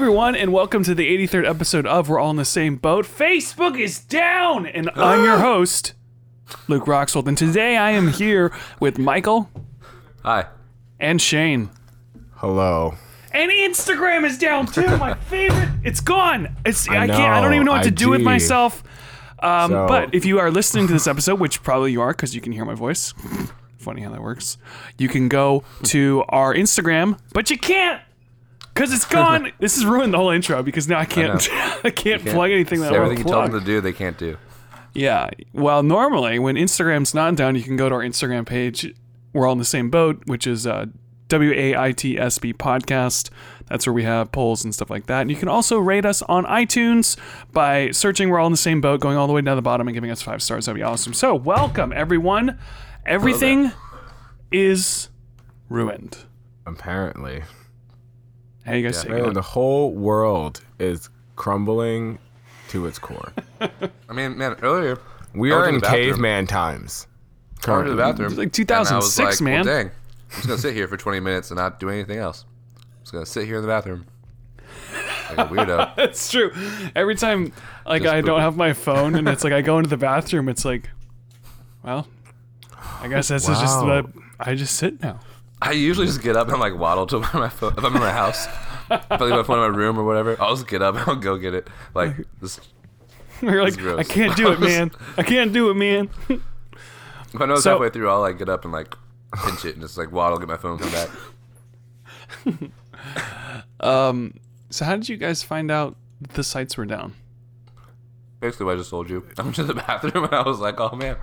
everyone, and welcome to the 83rd episode of We're All in the Same Boat. Facebook is down, and I'm your host, Luke Roxwold. And today I am here with Michael Hi. and Shayne. Hello. And Instagram is down too. My favorite. It's gone. It's I, I can't. I don't even know what to do with myself. Um, So- but if you are listening to this episode, which probably you are, because you can hear my voice. Funny how that works. You can go to our Instagram, but you can't because it's gone. this has ruined the whole intro because now I can't. I, can't Can't- plug anything that I Everything you plug. them to do, they can't do. Yeah. Well, normally when Instagram's not down, you can go to our Instagram page. We're all in the same boat, which is uh, W A I T S B podcast. That's where we have polls and stuff like that. And you can also rate us on iTunes by searching We're all in the same boat, going all the way down the bottom and giving us five stars. That'd be awesome. So, welcome everyone. Everything is ruined. Apparently. How you guys taking Man, it? the whole world is crumbling to its core. I mean, man, earlier We I are in caveman times. I went to the bathroom. It's like and I was 2006, like, man. Well, dang, I'm just gonna sit here for 20 minutes and not do anything else. I'm just gonna sit here in the bathroom. Like a weirdo. It's true. Every time, like, Just I don't have my phone, and it's like I go into the bathroom. It's like, well, I guess this is just Wow. the. I just sit now. I usually just get up and like waddle to my phone. If I'm in my house, if I leave my phone in my room or whatever, I'll just get up and I'll go get it. Like this, You're like, gross. I can't do it, man. I can't do it, man. if I know it's So- halfway through, I'll like get up and like pinch it and just like waddle, get my phone, come back. Um, so, how did you guys find out the sites were down? Basically, what I just told you. I went to the bathroom and I was like, oh man,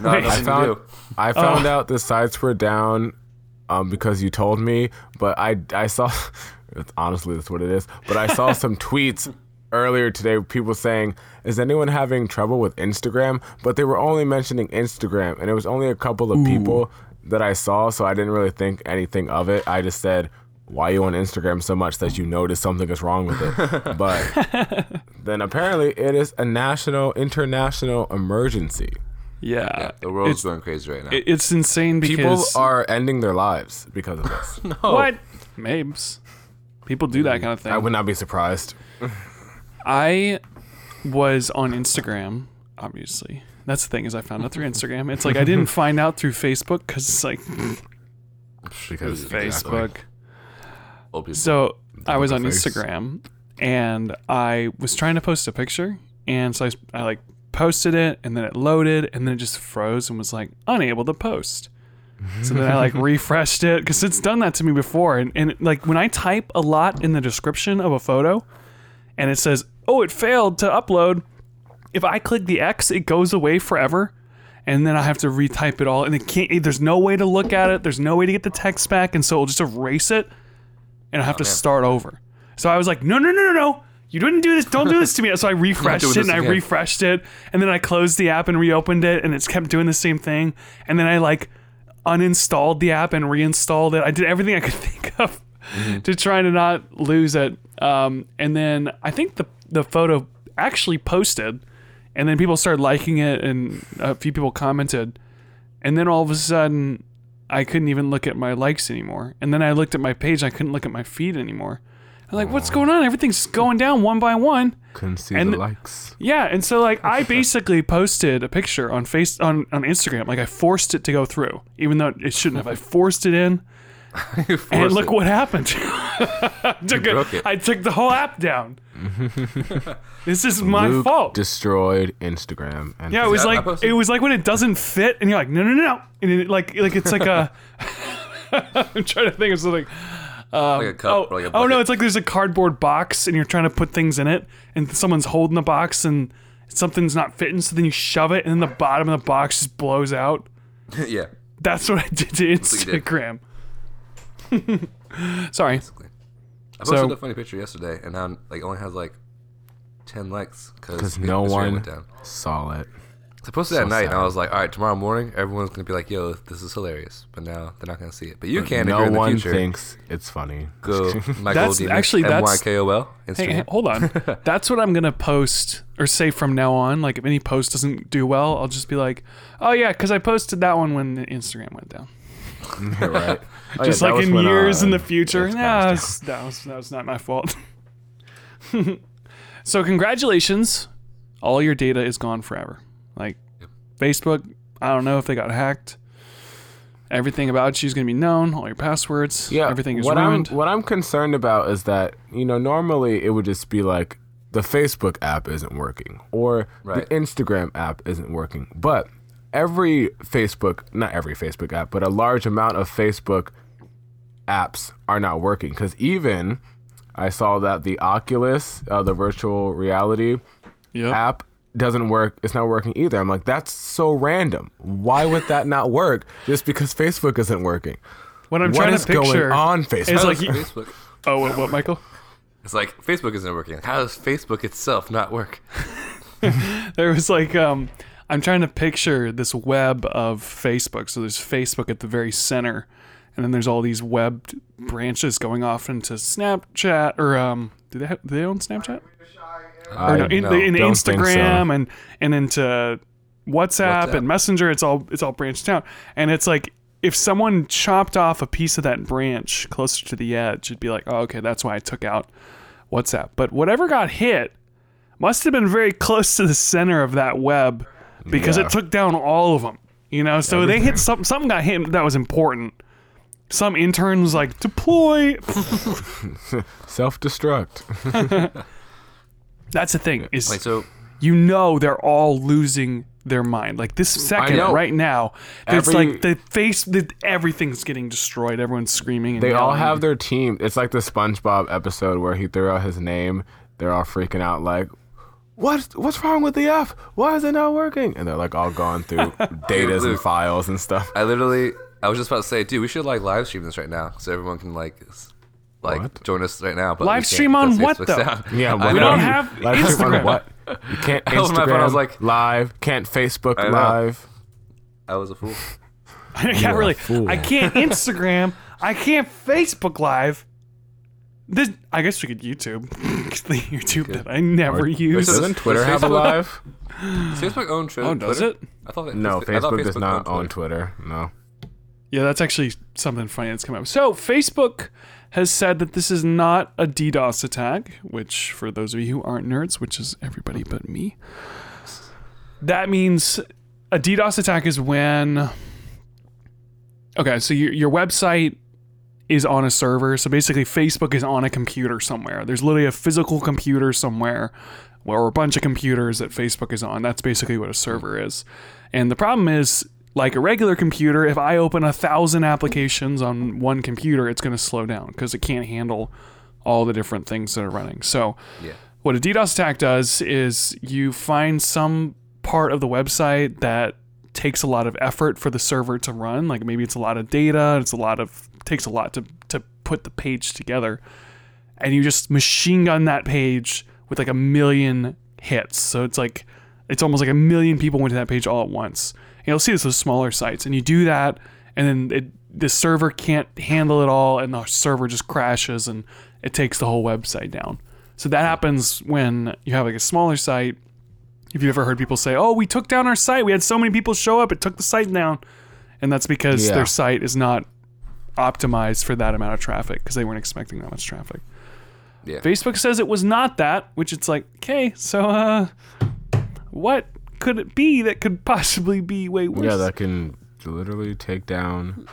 no, Wait. I found. I found oh. out the sites were down um, because you told me, but I I saw honestly that's what it is. But I saw some tweets earlier today people saying, "Is anyone having trouble with Instagram?" But they were only mentioning Instagram and it was only a couple of people that I saw, so I didn't really think anything of it. I just said, why you on Instagram so much that you notice something is wrong with it? But then apparently it is a national, international emergency. Yeah, Yeah, the world's it's, going crazy right now. it's insane because People are ending their lives because of this. no. what? Mabes. People do that mm. kind of thing. I would not be surprised. I was on Instagram, obviously. That's the thing is I found out through Instagram. It's like I didn't find out through Facebook because it's like Because Facebook. People. So I was on. Instagram and I was trying to post a picture, and so I, I like posted it, and then it loaded, and then it just froze and was like unable to post. So then I like refreshed it because it's done that to me before, and and like when I type a lot in the description of a photo, and it says, "Oh, it failed to upload," if I click the X, it goes away forever. And then I have to retype it all, and it can't. There's no way to look at it. There's no way to get the text back, and so it'll just erase it and I have oh, to start over. So I was like, no, no, no, no, no. You didn't do this. Don't do this to me. So I refreshed it and I again. refreshed it. And then I closed the app and reopened it and it's kept doing the same thing. And then I like uninstalled the app and reinstalled it. I did everything I could think of to try to not lose it. Um, and then I think the, the photo actually posted and then people started liking it and a few people commented. And then all of a sudden, I couldn't even look at my likes anymore. And then I looked at my page, I couldn't look at my feed anymore. I'm like, what's going on? Everything's going down one by one. couldn't see And- the likes. Yeah, and so like I basically posted a picture on face on, on Instagram. Like I forced it to go through, even though it shouldn't have. I forced it in, and look it. what happened. I, took broke it, it. I took the whole app down. this is my Luke fault. destroyed Instagram. And Yeah, it was like it was like when it doesn't fit, and you're like, no, no, no, no, and it, like like it's like a. I'm trying to think of something. Um, like a cup Oh, like a oh no, it's like there's a cardboard box, and you're trying to put things in it, and someone's holding the box, and something's not fitting, so then you shove it, and then the bottom of the box just blows out. yeah. That's what I did to what you did. Instagram. Sorry. I posted So- a funny picture yesterday, and now like only has like ten likes because because no went one down. saw it. I posted it So at night, and. I was like, all right, tomorrow morning, everyone's gonna be like, yo, this is hilarious. But now they're not gonna see it. But you can if no you're in the one future. thinks it's funny. Go Michael That's- Demas, actually, that's- M-Y-K-O-L, Hey, hey, hold on. That's what I'm gonna post or say from now on. Like if any post doesn't do well, I'll just be like, "Oh yeah, because I posted that one when Instagram went down." right. Oh, just that like in years uh, in the future. Nah, down. it's- that was that was not my fault. So congratulations, all your data is gone forever. Like Facebook, I don't know if they got hacked. Everything about you is going to be known. All your passwords, Yeah, everything is what ruined. I'm what I'm concerned about is that you know normally it would just be like the Facebook app isn't working or Right. the Instagram app isn't working, but every Facebook, not every Facebook app, but a large amount of Facebook apps are not working because even I saw that the Oculus, uh, the virtual reality Yep. app doesn't work. It's not working either. I'm like, that's so random. Why would that not work just because Facebook isn't working? What I'm What trying is to picture going on Facebook? is like, does Facebook. oh, what, what, Michael? It's like Facebook isn't working. How does Facebook itself not work? There was like, um, I'm trying to picture this web of Facebook. So there's Facebook at the very center, and then there's all these webbed branches going off into Snapchat or um, do they have, do they own Snapchat? I or no, in, no, in don't so. Instagram and and into WhatsApp, WhatsApp. and Messenger. It's all it's all branched out, and it's like if someone chopped off a piece of that branch closer to the edge, it'd be like, oh, okay, that's why I took out WhatsApp. But whatever got hit must have been very close to the center of that web because Yeah. it took down all of them. You know, so they hit something. Something got hit that was important. Some intern was like, deploy. Self destruct. That's the thing. Is Like so, you know they're all losing their mind. Like this second, right now, it's Every- like the face, the, everything's getting destroyed. Everyone's screaming. And They all yelling. have their team. It's like the SpongeBob episode where he threw out his name. They're all freaking out like, "What's what's wrong with the F? Why is it not working?" And they're like all going through datas and files and stuff. I literally, I was just about to say, dude, we should like live stream this right now so everyone can like, s- like What? join us right now. But Live stream on what, Facebook's though? down. Yeah, I what- We don't have Live stream on Instagram. what? You can't I was Instagram my phone, I was like- live. Can't Facebook I live. I was a fool. I You're can't a really. fool. I can't Instagram. I can't Facebook Live. This, I guess we could YouTube. the YouTube that I never Or- use. Does- Doesn't Twitter does have a live? Does Facebook own Twitter? Oh, does Twitter? it? I thought that No, I thought Facebook does not owned own Twitter. No. Yeah, that's actually something funny that's come up. So, Facebook has said that this is not a DDoS attack, which, for those of you who aren't nerds, which is everybody but me, that means a DDoS attack is when. Okay, so your, your website is on a server. So basically, Facebook is on a computer somewhere. There's literally a physical computer somewhere, or a bunch of computers that Facebook is on. That's basically what a server is. And the problem is, like a regular computer, if I open a thousand applications on one computer, it's going to slow down because it can't handle all the different things that are running. So, Yeah. what a DDoS attack does is you find some part of the website that takes a lot of effort for the server to run. Like maybe it's a lot of data, it's a lot of takes a lot to to put the page together, and you just machine gun that page with like a million hits. So it's like it's almost like a million people went to that page all at once. And you'll see this with smaller sites, and you do that, and then it, the server can't handle it all, and the server just crashes, and it takes the whole website down. So that happens when you have like a smaller site. If you've ever heard people say, "Oh, we took down our site. We had so many people show up, it took the site down," and that's because Yeah. their site is not optimized for that amount of traffic because they weren't expecting that much traffic. Yeah. Facebook says it was not that, which it's like, okay, so uh, what could it be that could possibly be way worse? Yeah, that can literally take down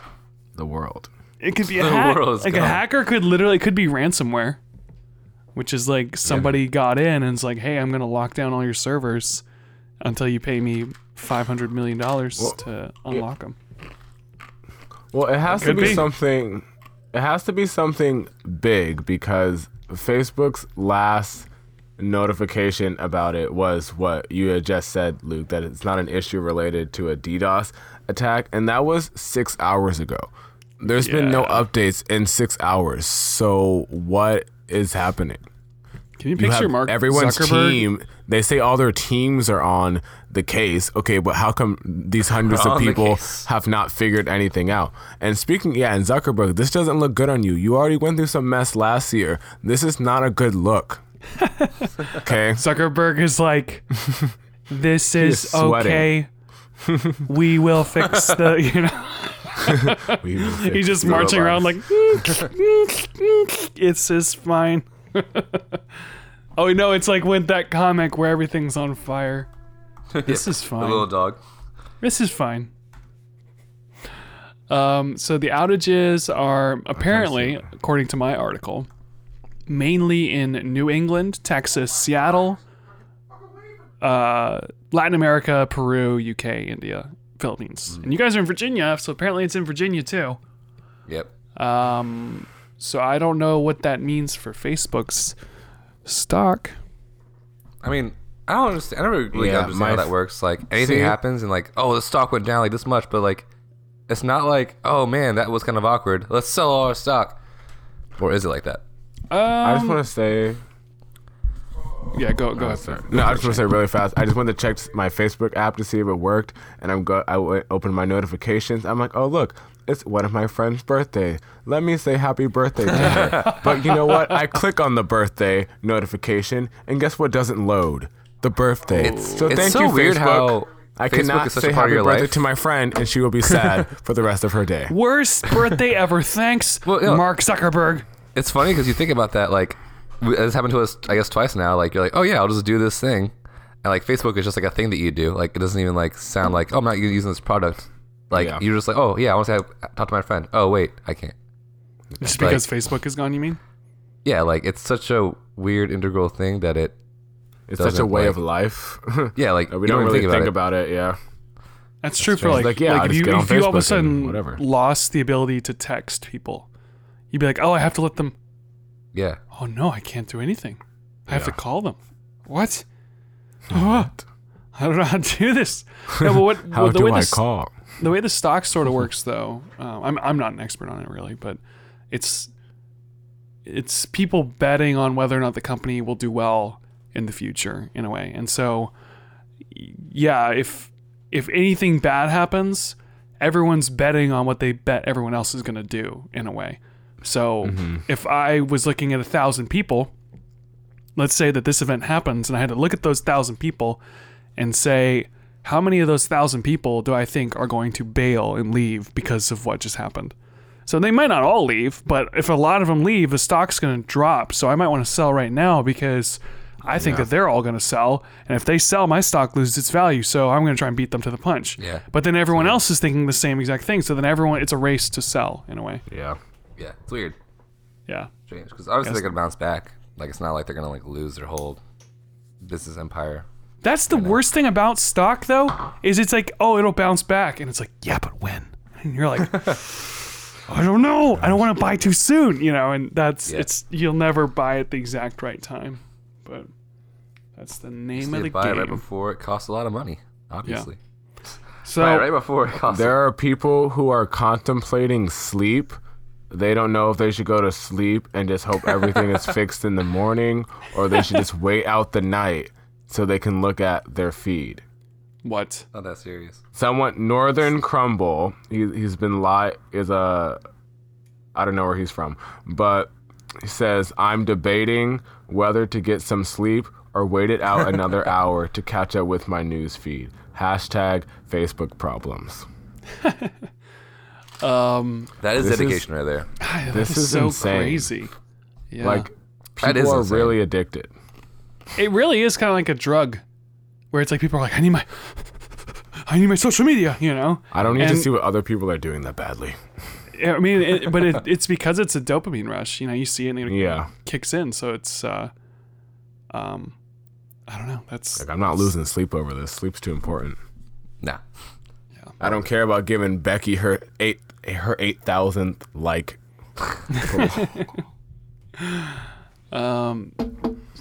the world. it could be a hack. Like a hacker could literally it could be ransomware, which is like somebody got in and it's like, hey, I'm gonna lock down all your servers until you pay me five hundred million dollars to unlock them. Well, it has to be, be. something. It has to be something big because Facebook's last notification about it was what you had just said, Luke. That it's not an issue related to a DDoS attack, and that was six hours ago. There's been no updates in six hours. So what is happening? Can you picture have Mark everyone's Zuckerberg? team. They say all their teams are on the case. Okay, but how come these hundreds of people have not figured anything out? And speaking, yeah, and Zuckerberg, this doesn't look good on you. You already went through some mess last year. This is not a good look. okay, Zuckerberg is like, this is, okay. we will fix the, you know. We He's just the marching around like, it's just fine. Oh no, it's like with that comic where everything's on fire. This is The fine. little dog. This is fine. Um, so the outages are apparently, according to my article, mainly in New England, Texas, Seattle, uh, Latin America, Peru, UK, India, Philippines, and you guys are in Virginia, so apparently it's in Virginia too. Yep. Um, so I don't know what that means for Facebook's stock. I mean, I don't understand. I never really Yeah, understand how f- that works. Like anything See? happens and like, oh, the stock went down like this much, but like, it's not like, oh man, that was kind of awkward. Let's sell all our stock. Or is it like that? I just Um, want to say yeah, go go ahead. Sir. No, I just want to say really fast. I just went to check my Facebook app to see if it worked, and I'm go. I went, opened my notifications. I'm like, oh look, it's one of my friend's birthday. Let me say happy birthday to her. but you know what? I click on the birthday notification, and guess what doesn't load? The birthday. It's- so it's thank so you, weird Facebook. how I Facebook cannot is such a say part of happy your birthday life. to my friend, and she will be sad for the rest of her day. Worst birthday ever. Thanks, Well, yeah. Mark Zuckerberg. It's funny because you think about that. Like, we- it's happened to us, I guess, twice now. Like, you're like, oh yeah, I'll just do this thing, and like Facebook is just like a thing that you do. Like, it doesn't even like sound like, oh, I'm not using this product. Like, Yeah. you're just like, oh yeah, I want to talk to my friend. Oh wait, I can't. Just Like- because Facebook is gone, you mean? Yeah, like it's such a weird integral thing that it. It's such a Doesn't, way like- of life. Yeah, like we you don't even really think think, about it. about it. Yeah. That's true for strange. like, Like, yeah, like if just you get on if you all of a and sudden whatever. lost the ability to text people, you'd be like, oh, I have to let them. Yeah, Oh no, I can't do anything. I have to call them. What? What? I don't know how to do this. No, but what? How well, the do way I the, call? the way the stock sort of works, though, um, I'm I'm not an expert on it really, but it's it's people betting on whether or not the company will do well in the future, in a way. And so, y- yeah, if if anything bad happens, everyone's betting on what they bet everyone else is going to do, in a way. So, mm-hmm. if I was looking at a thousand people, let's say that this event happens, and I had to look at those thousand people and say, how many of those thousand people do I think are going to bail and leave because of what just happened? So they might not all leave, but if a lot of them leave, the stock's going to drop. So I might want to sell right now because I think that they're all going to sell. And if they sell, my stock loses its value. So I'm going to try and beat them to the punch. Yeah. But then everyone else is thinking the same exact thing. So then everyone, it's a race to sell in a way. Yeah. Yeah, it's weird, Yeah. strange. Because obviously they're gonna bounce back. Like it's not like they're gonna like lose their whole business empire. That's the worst thing about stock, though, is it's like, oh, it'll bounce back, and it's like, yeah, but when? And you're like, I don't know. I don't want to buy too soon, you know. And that's Yeah. it's you'll never buy at the exact right time, but that's the name of They the buy it right before it costs a lot of money. Obviously, So buy right before it costs. There are people who are contemplating sleep. They don't know if they should go to sleep and just hope everything is fixed in the morning, or they should just wait out the night so they can look at their feed. what? not that serious. Someone Northern Crumble, he he's been li is a I don't know where he's from, but he says I'm debating whether to get some sleep or wait it out another hour to catch up with my news feed. Hashtag Facebook problems. Um, That is This is- dedication right there. that This is is so insane. crazy. Yeah. Like people is are insane. really addicted. it really is kind of like a drug, where it's like people are like, I need my, I need my social media, you know. I don't need to see what other people are doing that badly. I mean, it, but it, it's because it's a dopamine rush. You know, you see it and it Yeah. kicks in. So it's, uh, um, I don't know. That's Like I'm not losing sleep over this. Sleep's too important. Nah. I don't care about giving Becky her eight her eight thousandth like. um.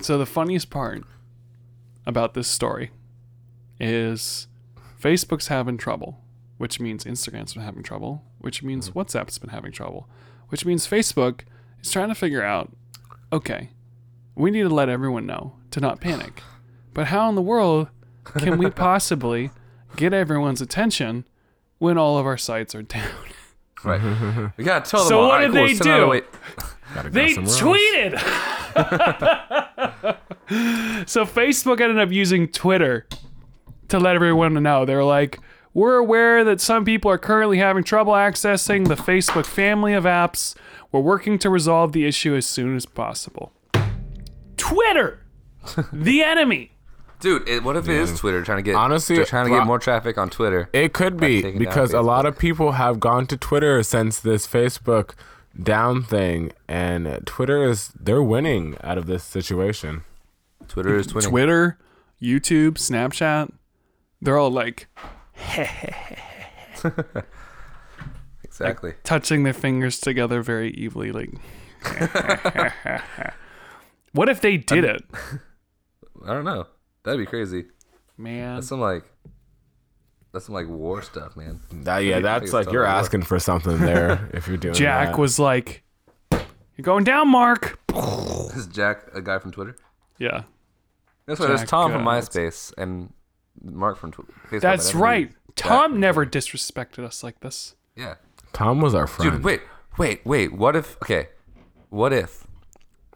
So the funniest part about this story is Facebook's having trouble, which means Instagram's been having trouble, which means WhatsApp's been having trouble, which means Facebook is trying to figure out, okay, we need to let everyone know to not panic. But how in the world can we possibly get everyone's attention when all of our sites are down? Right. Mm-hmm. we gotta tell them. So all. what Alright, did cool, they send out a do? wait- Gotta They somewhere tweeted. so Facebook ended up using Twitter to let everyone know. They're like, we're aware that some people are currently having trouble accessing the Facebook family of apps. We're working to resolve the issue as soon as possible. Twitter the enemy. Dude, it, what if it is Twitter trying to get Honestly, they're trying to get more traffic on Twitter? It could be because a lot of people have gone to Twitter since this Facebook down thing, and Twitter is they're winning out of this situation. Twitter is twinning. Twitter, YouTube, Snapchat. They're all like exactly. touching their fingers together very evilly, like. what if they did it, I don't know. That'd be crazy. man? That's some like that's some like war stuff, man. That, yeah, that's like you're worth asking for something there if you're doing Jack that. was like, "You're going down, Mark." Is Jack a guy from Twitter? Yeah, That's right. There's Jack, Tom from uh, MySpace and Mark from Twitter. Facebook. that's right. Tom from never Twitter. disrespected us like this. Yeah. Tom was our friend. Dude, wait, wait, wait. What if? Okay, what if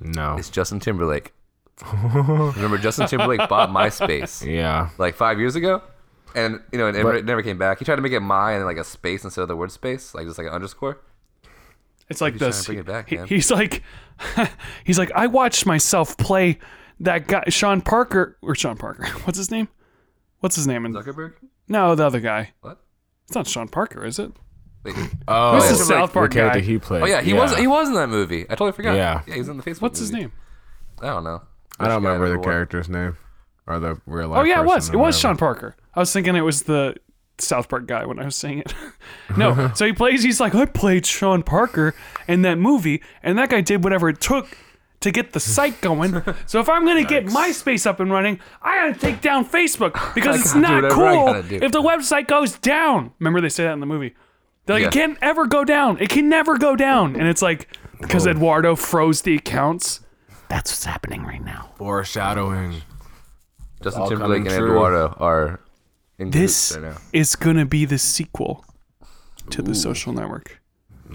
No. it's Justin Timberlake? Remember, Justin Timberlake bought MySpace Yeah. like five years ago, and you know, it never, But- it never came back. He tried to make it my and like a space instead of the word space, like just like an underscore. It's like He's trying this. to bring it back, He- man. he's like, he's like, I watched myself play that guy, Sean Parker, or Sean Parker. What's his name? What's his name? In, Zuckerberg. no, the other guy. What? It's not Sean Parker, is it? Wait. Oh, Who's the. South Park character guy? he played. Oh yeah, he was he was in that movie. I totally forgot. Yeah. yeah, he was in the Facebook. What's his name? I don't know. I don't remember the character's name or the real oh, life. Oh yeah, it was. It was. Sean Parker. I was thinking it was the South Park guy when I was saying it. no, so he plays. He's like, I played Sean Parker in that movie, and that guy did whatever it took to get the site going. so if I'm gonna get MySpace up and running, I gotta take down Facebook because it's not whatever I cool gotta do. if the website goes down. Remember they say that in the movie. They're like, Yeah. it can't ever go down. It can never go down, and it's like because Eduardo froze the accounts. That's what's happening right now. Foreshadowing. Justin All Timberlake and coming true. Eduardo are in This cahoots right now. is gonna be the sequel to the Social Network.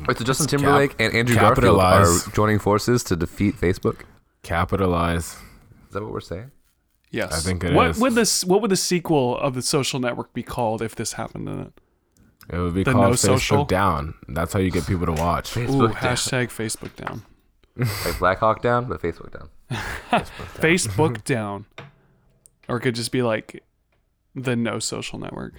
Wait, so Justin Timberlake and Andrew Garfield are joining forces to defeat Facebook. Capitalize. Is that what we're saying? Yes, I think it what is. would this? What would the sequel of the Social Network be called if this happened in it? It would be The called no Facebook social? Down. That's how you get people to watch. Ooh, down. hashtag Facebook down. Like Black Hawk down, but Facebook down. Facebook down, or it could just be like the No Social Network.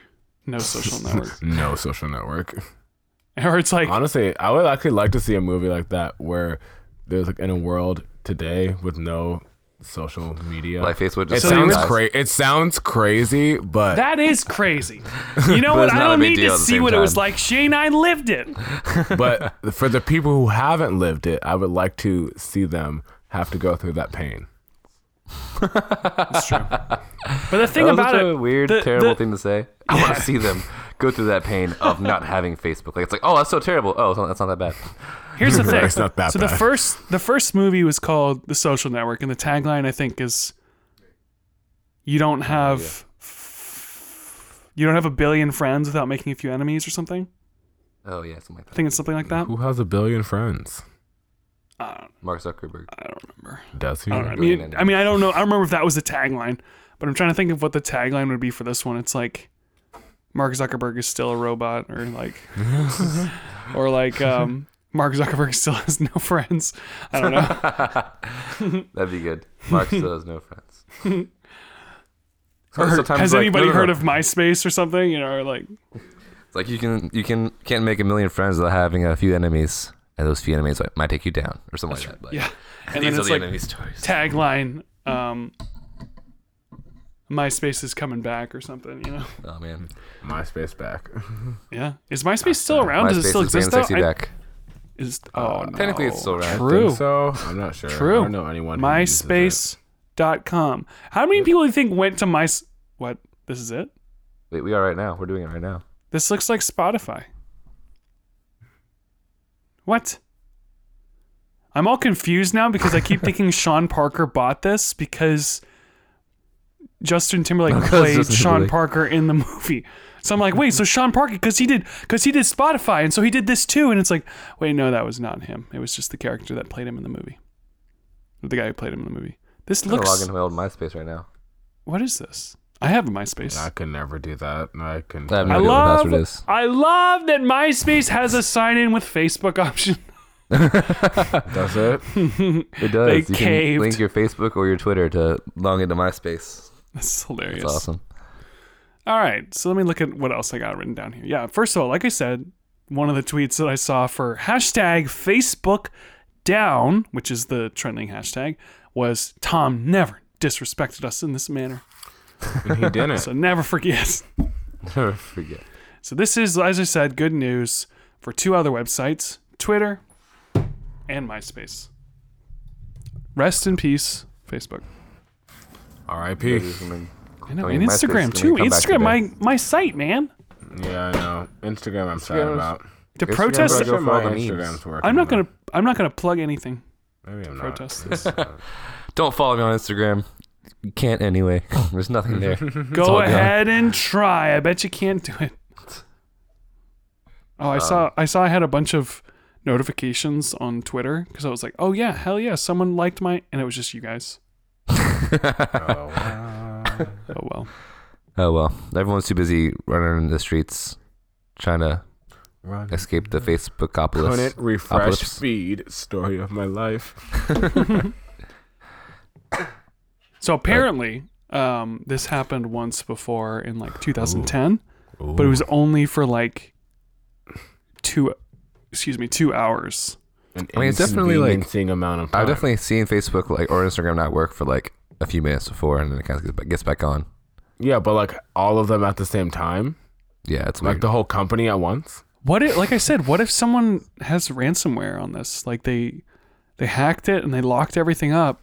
No Social Network, No social network. or it's like Honestly, I would actually like to see a movie like that where there's like in a world today with no social media. Like Facebook it just sounds crazy. It sounds crazy, but that is crazy. You know what? I don't need to see same what it was like. Shayne, I lived it. but for the people who haven't lived it, I would like to see them have to go through that pain. That's true. But the thing That was about such it, a weird, the- terrible the- thing to say. I want to see them go through that pain of not having Facebook. Like it's like, oh, that's so terrible. Oh, it's not, that's not that bad. Here's the thing. It's not that so the first the first movie was called The Social Network, and the tagline I think is you don't have you don't have a billion friends without making a few enemies or something. Oh yeah, something like that. I that. think it's something like that. Who has a billion friends? Mark Zuckerberg. I don't remember. Does he? I. I mean, I mean, I don't know. I don't remember if that was the tagline, but I'm trying to think of what the tagline would be for this one. It's like Mark Zuckerberg is still a robot, or like, or like um, Mark Zuckerberg still has no friends. I don't know. That'd be good. Mark still has no friends. Or has like, anybody no, no, no. heard of MySpace or something? You know, or like It's like you can you can can't make a million friends without having a few enemies, and those few enemies might, might take you down or something like that. But yeah. And these then are it's the like enemy stories. tagline, um, MySpace is coming back or something. You know? oh man, MySpace back. Yeah. Is MySpace still around? Does it still is exist? though? sexy I- back. Is oh, oh no. Technically, it's still around. True. Think so I'm not sure. True. I don't know anyone. who uses it. MySpace.com. How many people do you think went to my? What? This is it. Wait, we are right now. We're doing it right now. This looks like Spotify. What? I'm all confused now because I keep thinking Sean Parker bought this because Justin Timberlake Because played Justin Sean Timberlake. Parker in the movie. So I'm like, wait, so Sean Parker because he did because he did Spotify and so he did this too and it's like, wait, no, that was not him. It was just the character that played him in the movie. The guy who played him in the movie. This I'm gonna log looks. into my old MySpace right now. What is this? I have a MySpace. I could never do that. I can. I no I idea what the love, is. I love that MySpace has a sign in with Facebook option. That's it. It does. They you can link your Facebook or your Twitter to log into MySpace. That's hilarious. That's awesome. All right, so let me look at what else I got written down here. Yeah, first of all, like I said, one of the tweets that I saw for hashtag Facebook down, which is the trending hashtag, was Tom never disrespected us in this manner. And he didn't. So never forget. Never forget. So this is, as I said, good news for two other websites, Twitter and MySpace. Rest in peace, Facebook. R.I.P. I know, and Instagram too. gonna Instagram, my today. my site, man. Yeah, I know. Instagram, I'm sad about. To Instagram protest, does- Pretty sure go for all the memes. Instagram's working. I'm not gonna I'm not gonna plug anything. Maybe I'm not. Protest this. Don't follow me on Instagram. You can't anyway. There's nothing there. Go all gone. ahead and try. I bet you can't do it. Oh, I Um, saw I saw I had a bunch of notifications on Twitter because I was like, oh yeah, hell yeah, someone liked my, and it was just you guys. Oh, wow. Oh well. Oh well, everyone's too busy running in the streets trying to Run. escape the Facebook populace. Couldn't refresh Apocalypse. feed. Story of my life. So apparently, um, this happened once before in like 2010, but it was only for like two, excuse me, two hours. An I mean, it's definitely, like- inconveniencing amount of time. I've definitely seen Facebook like or Instagram not work for like a few minutes before, and then it kind of gets back, on. Yeah, but like all of them at the same time, Yeah, it's like weird. the whole company at once. What if, like I said, what if someone has ransomware on this? Like they, they hacked it and they locked everything up,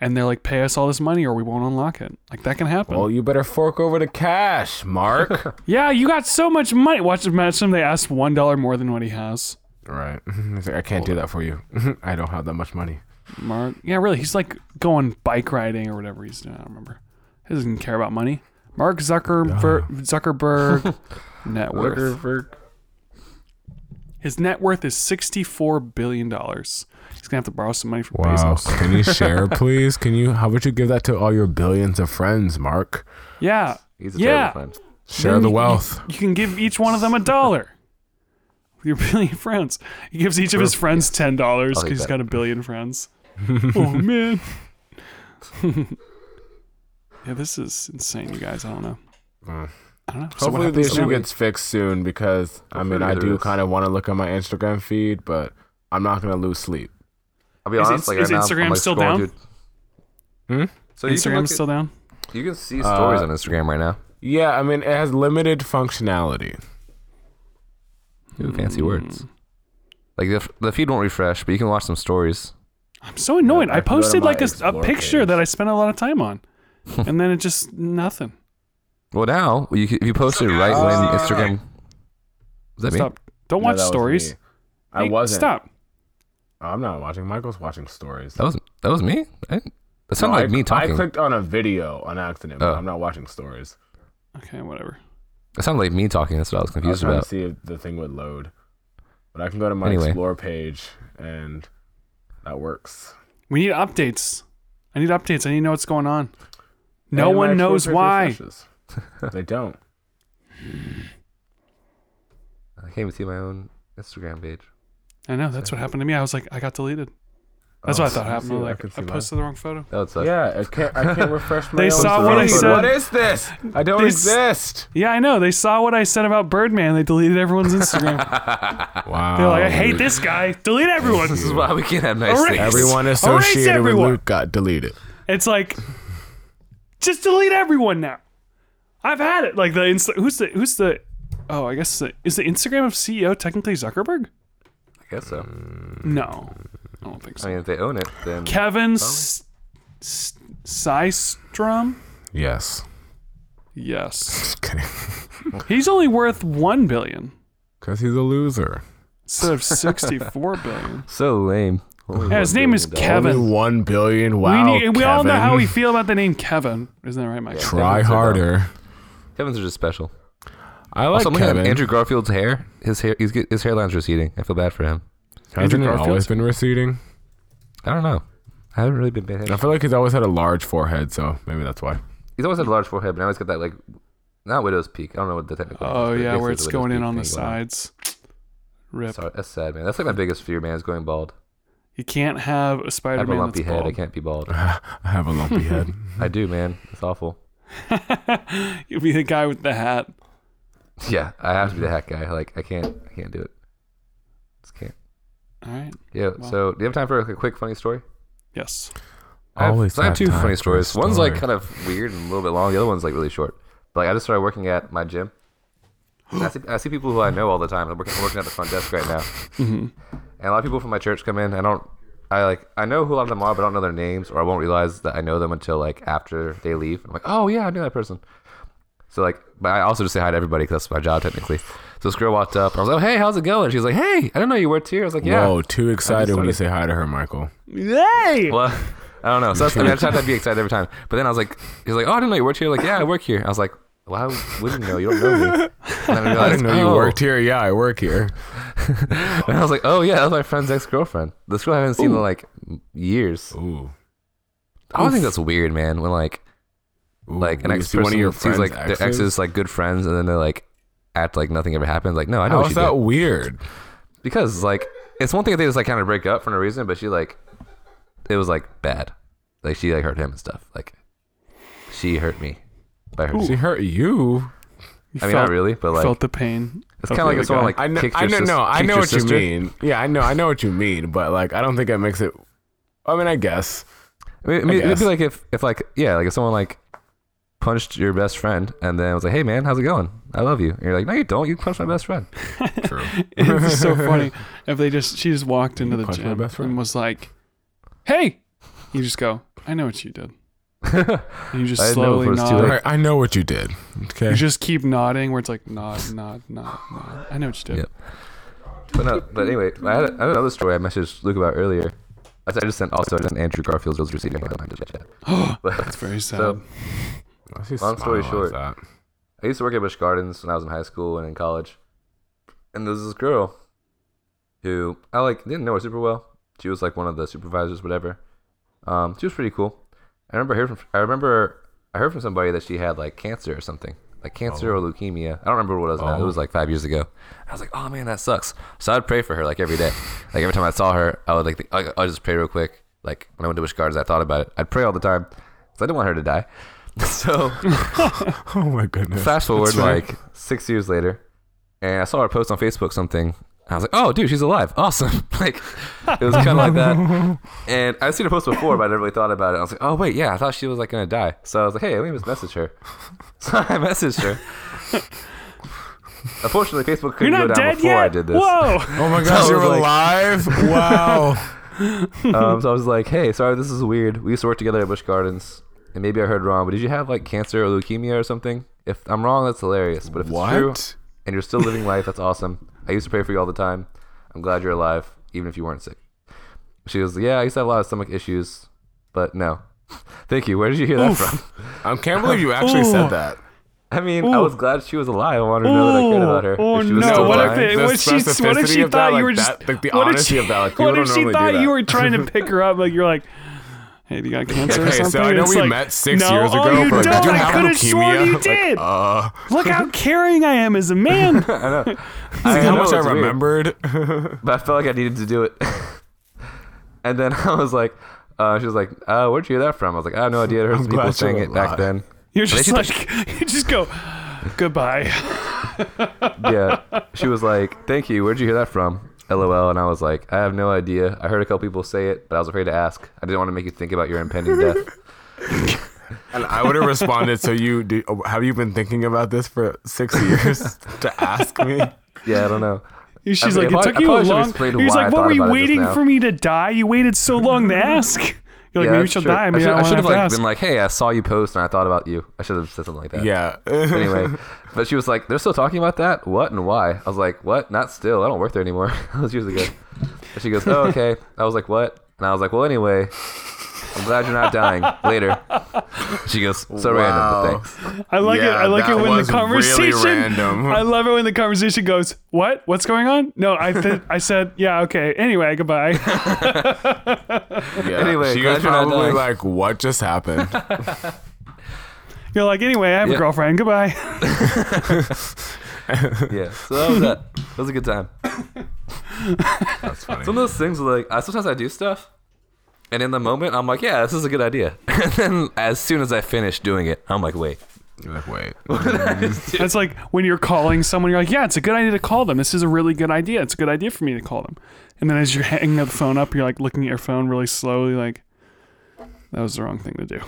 and they're like, pay us all this money or we won't unlock it. Like that can happen. Well, you better fork over the cash, Mark. yeah, you got so much money. Watch imagine they ask one dollar more than what he has. Right. He's like, I can't do that for you. I don't have that much money. Mark, yeah, really, he's like going bike riding or whatever he's doing. I don't remember. He doesn't care about money. Mark Zuckerberg, Zuckerberg net worth. His net worth is sixty-four billion dollars. He's gonna have to borrow some money from Wow. Bezos. Can you share, please? Can you? How would you give that to all your billions of friends, Mark? Yeah, He's a yeah. terrible friend. Share Then the you- wealth. You can give each one of them a dollar. With your billion friends, he gives each of his friends ten dollars because he's got a billion friends. oh man. yeah, this is insane, you guys. I don't know. Mm. I don't know. So what Hopefully, the issue gets fixed soon because I mean, I do kind of want to look at my Instagram feed, but I'm not gonna lose sleep. I'll be Is honest. it- like is right now, I'm, Instagram like, still down? Hmm? So you can, Instagram's still down. you can see stories Uh, on Instagram right now. Yeah, I mean, it has limited functionality. Ooh, fancy words. Like the, the feed won't refresh, but you can watch some stories. I'm so annoyed. I I can go to posted like a, a picture page. that I spent a lot of time on, and then it just nothing. Well, now you if you post it right when Instagram. Is that me? Don't No, watch that was stories. me. I Hey, wasn't. Stop. Oh, I'm not watching. Michael's watching stories. That was that was me. I, didn't- that No, sounded like I, me talking. I clicked on a video on accident, but Oh. I'm not watching stories. Okay, whatever. That sounded like me talking. That's what I was I was confused about. to see if the thing would load. But I can go to my Anyway. explore page and that works. We need updates. I need updates. I need to know what's going on. No And one knows why. they don't. I can't even see my own Instagram page. I know. That's what happened to me. I was like, I got deleted. That's Oh, what I thought oh, happened. see- I, I like, can I see posted the wrong photo. That would suck. Yeah, I can't. I can't refresh my. They own saw what I story. said. What is this? I don't They s- exist. Yeah, I know. They saw what I said about Birdman. They deleted everyone's Instagram. Wow. They're like, I hate this guy. Delete everyone. This is why we can't have nice Erase. things. Everyone Erase associated with everyone. Luke got deleted. It's like, just delete everyone now. I've had it. Like the Insta- who's the who's the oh I guess the, is the Instagram of CEO technically Zuckerberg? I guess so. No, I don't think so. I mean, if they own it, then Kevin S- S- Systrom. Yes. Yes, Just kidding. he's only worth one billion Because he's a loser. instead of sixty-four billion. so lame. Only Yeah, his one name is billion dollars. Kevin. Only one billion. Wow. we need, we all know Kevin. how we feel about the name Kevin. Isn't that right, Mike? Try Kevin's a harder. Kevin's are just special. I like also, I'm looking Kevin. Andrew Garfield's hair. His hair, he's, get- his hairline's receding. I feel bad for him. Hasn't Andrew it Garfield? always been receding? I don't know. I haven't really been paying I feel like he's always had a large forehead, so maybe that's why. He's always had a large forehead, but now he's got that like not widow's peak. I don't know what the technical. Oh is, but yeah, where it's going in on the thing going sides. Rip. Sorry, that's sad, man. That's like my biggest fear, man, is going bald. You can't have a have Spider-Man a lumpy that's head. I can't be bald. I have a lumpy head. I do, man. It's awful. You'll be the guy with the hat. Yeah, I have to be the hat guy. Like I can't, I can't do it. Just. All right. Yeah. Well. So, do you have time for like, a quick funny story? Yes. I have, Always so I have have two funny for a stories. One's like kind of weird and a little bit long. The other one's like really short. But like I just started working at my gym. I see, I see people who I know all the time. I'm working, I'm working at the front desk right now, hmm and a lot of people from my church come in. I don't, I like, I know who a lot of them are, but I don't know their names, or I won't realize that I know them until like after they leave. I'm like, oh yeah, I knew that person. So like, but I also just say hi to everybody because that's my job technically. So this girl walked up, and I was like, hey, how's it going? She's like, hey, I didn't know you worked here. I was like, yeah. Whoa, too excited when you say hi to her, Michael. Yay! Well, I don't know. So that's, I mean, I tried to be excited every time. But then I was like, he's like, oh, I didn't know you worked here. Like, yeah, I work here. I was like, why wouldn't you know? You don't know me. And then I, I didn't know you oh. worked here. Yeah, I work here. And I was like, oh yeah, that's my friend's ex girlfriend. This girl I haven't seen in like years. Ooh. I don't think that's weird, man. When like Ooh, like an ex see one of person your sees friends' like their exes like good friends, and then they're like act like nothing ever happened. Like, no, I know How what is she that did. weird? Because like it's one thing if they just like kind of break up for no reason, but she like it was like bad. Like she like hurt him and stuff. Like she hurt me by her. She hurt you. You I mean, felt, not really, but like felt the pain. it's kind of like the if someone like I know. kicked I know. sis- No, I know your what you mean. Yeah, I know. I know what you mean. But like, I don't think it makes it. I mean, I guess. I mean, I mean, it'd be like if, if like yeah, like if someone like punched your best friend and then was like, "Hey man, how's it going? I love you." And you're like, "No, you don't. You punched my best friend." True. it's so funny if they just she just walked into the punch gym best and was like, "Hey," you just go, "I know what you did," and you just I slowly before it was too nod. late. I know what you did. Okay. You just keep nodding, where it's like nod, nod, nod, nod. I know what you did. Yep. But no, but anyway, I had, I had another story I messaged Luke about earlier. I just sent also just Andrew Garfield's was receiving my mind to chat. But That's very sad. So- Why is he Long story like short. I used to work at Busch Gardens when I was in high school and in college. And there was this girl who I like didn't know her super well. She was like one of the supervisors, whatever. Um, she was pretty cool. I remember hearing from I remember I heard from somebody that she had like cancer or something. Like cancer or leukemia. I don't remember what it was now. It Oh. was like five years ago. I was like, oh man, that sucks. So I'd pray for her like every day. Like every time I saw her, I would like I- just pray real quick. Like when I went to Busch Gardens, I thought about it. I'd pray all the time because I didn't want her to die. So Oh my goodness. Fast forward like six years later, and I saw her post on Facebook something. I was like, "Oh, dude, she's alive! Awesome!" like it was kind of like that. And I've seen her post before, but I never really thought about it. I was like, "Oh wait, yeah, I thought she was like gonna die." So I was like, "Hey, let me just message her." So I messaged her. Unfortunately, Facebook couldn't go down before yet. I did this. Whoa! Oh my So gosh, I you're like- alive! Wow. um, so I was like, "Hey, sorry, this is weird. We used to work together at Busch Gardens, and maybe I heard wrong, but did you have like cancer or leukemia or something? If I'm wrong, that's hilarious. But if it's true, what? and you're still living life. That's awesome. I used to pray for you all the time. I'm glad you're alive, even if you weren't sick. She goes, Yeah, I used to have a lot of stomach issues, but no. Thank you. Where did you hear that from? I can't believe you actually said that. I mean, I was glad she was alive. I wanted to know that I cared about her. Oh, she was no. What if it- what she- what if she of that, thought you like were that- just- like the what if honesty she- of that. Like, What if she thought you were trying to pick her up? Like you're like, hey, do you got cancer or something? so I know it's we like, met six no, years oh, ago. you but don't. Did you I have could've sworn leukemia? you Like, did. uh, Look how caring I am as a man. I know. see I how know much I it's weird, remembered. but I felt like I needed to do it. and then I was like, uh, she was like, uh, where'd you hear that from? I was like, I have no idea. I heard some people glad saying you're it back then. You're just like, you just go, goodbye. yeah. She was like, "Thank you. Where'd you hear that from?" LOL. And I was like, "I have no idea. I heard a couple people say it, but I was afraid to ask. I didn't want to make you think about your impending death." and I would have responded. So you do, have you been thinking about this for six years to ask me? Yeah, I don't know. She's I like, it I took probably- you I a long. He's like, what were you about it just waiting for me to die? You waited so long to ask. You're like, maybe she'll true. die. I should, I, I should have have like ask. been like, "Hey, I saw you post and I thought about you." I should have said something like that. Yeah. Anyway, but she was like, "They're still talking about that. What and why?" I was like, "What? Not still. I don't work there anymore. that was years ago." And she goes, "Oh, okay." I was like, "What?" And I was like, "Well, anyway." I'm glad you're not dying. Later. She goes, so Wow. random, but thanks. I like it. I like it when the was really conversation. I love it when the conversation goes, "What? What's going on?" No, I th- I said, "Yeah, okay." Anyway, goodbye. yeah. Anyway, she glad was you're probably like, "What just happened?" You're like, "Anyway, I have Yeah. a girlfriend. Goodbye." Yeah. So that was that. That was a good time. That's funny. Some of those things are like I sometimes I do stuff, and in the moment I'm like, yeah, this is a good idea. And then as soon as I finish doing it, I'm like, wait, You're like, wait. That's like when you're calling someone, you're like, yeah, it's a good idea to call them. This is a really good idea. It's a good idea for me to call them. And then as you're hanging the phone up, you're like looking at your phone really slowly, like, that was the wrong thing to do.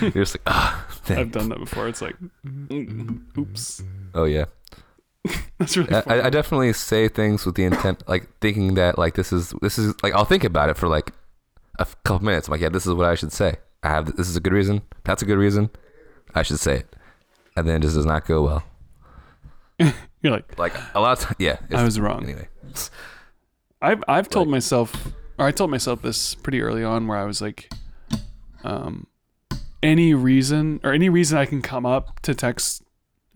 you're just like, ah, dang. I've done that before. It's like, oops. oh yeah. That's really I, funny. I definitely say things with the intent, like thinking that like this is this is like I'll think about it for like a couple minutes. I'm like, yeah, this is what I should say. I have this is a good reason. That's a good reason. I should say it, and then it just does not go well. You're like, Like a lot of yeah. I was wrong. Anyway, I've I've told myself, or I told myself this pretty early on, where I was like, um, any reason or any reason I can come up to text.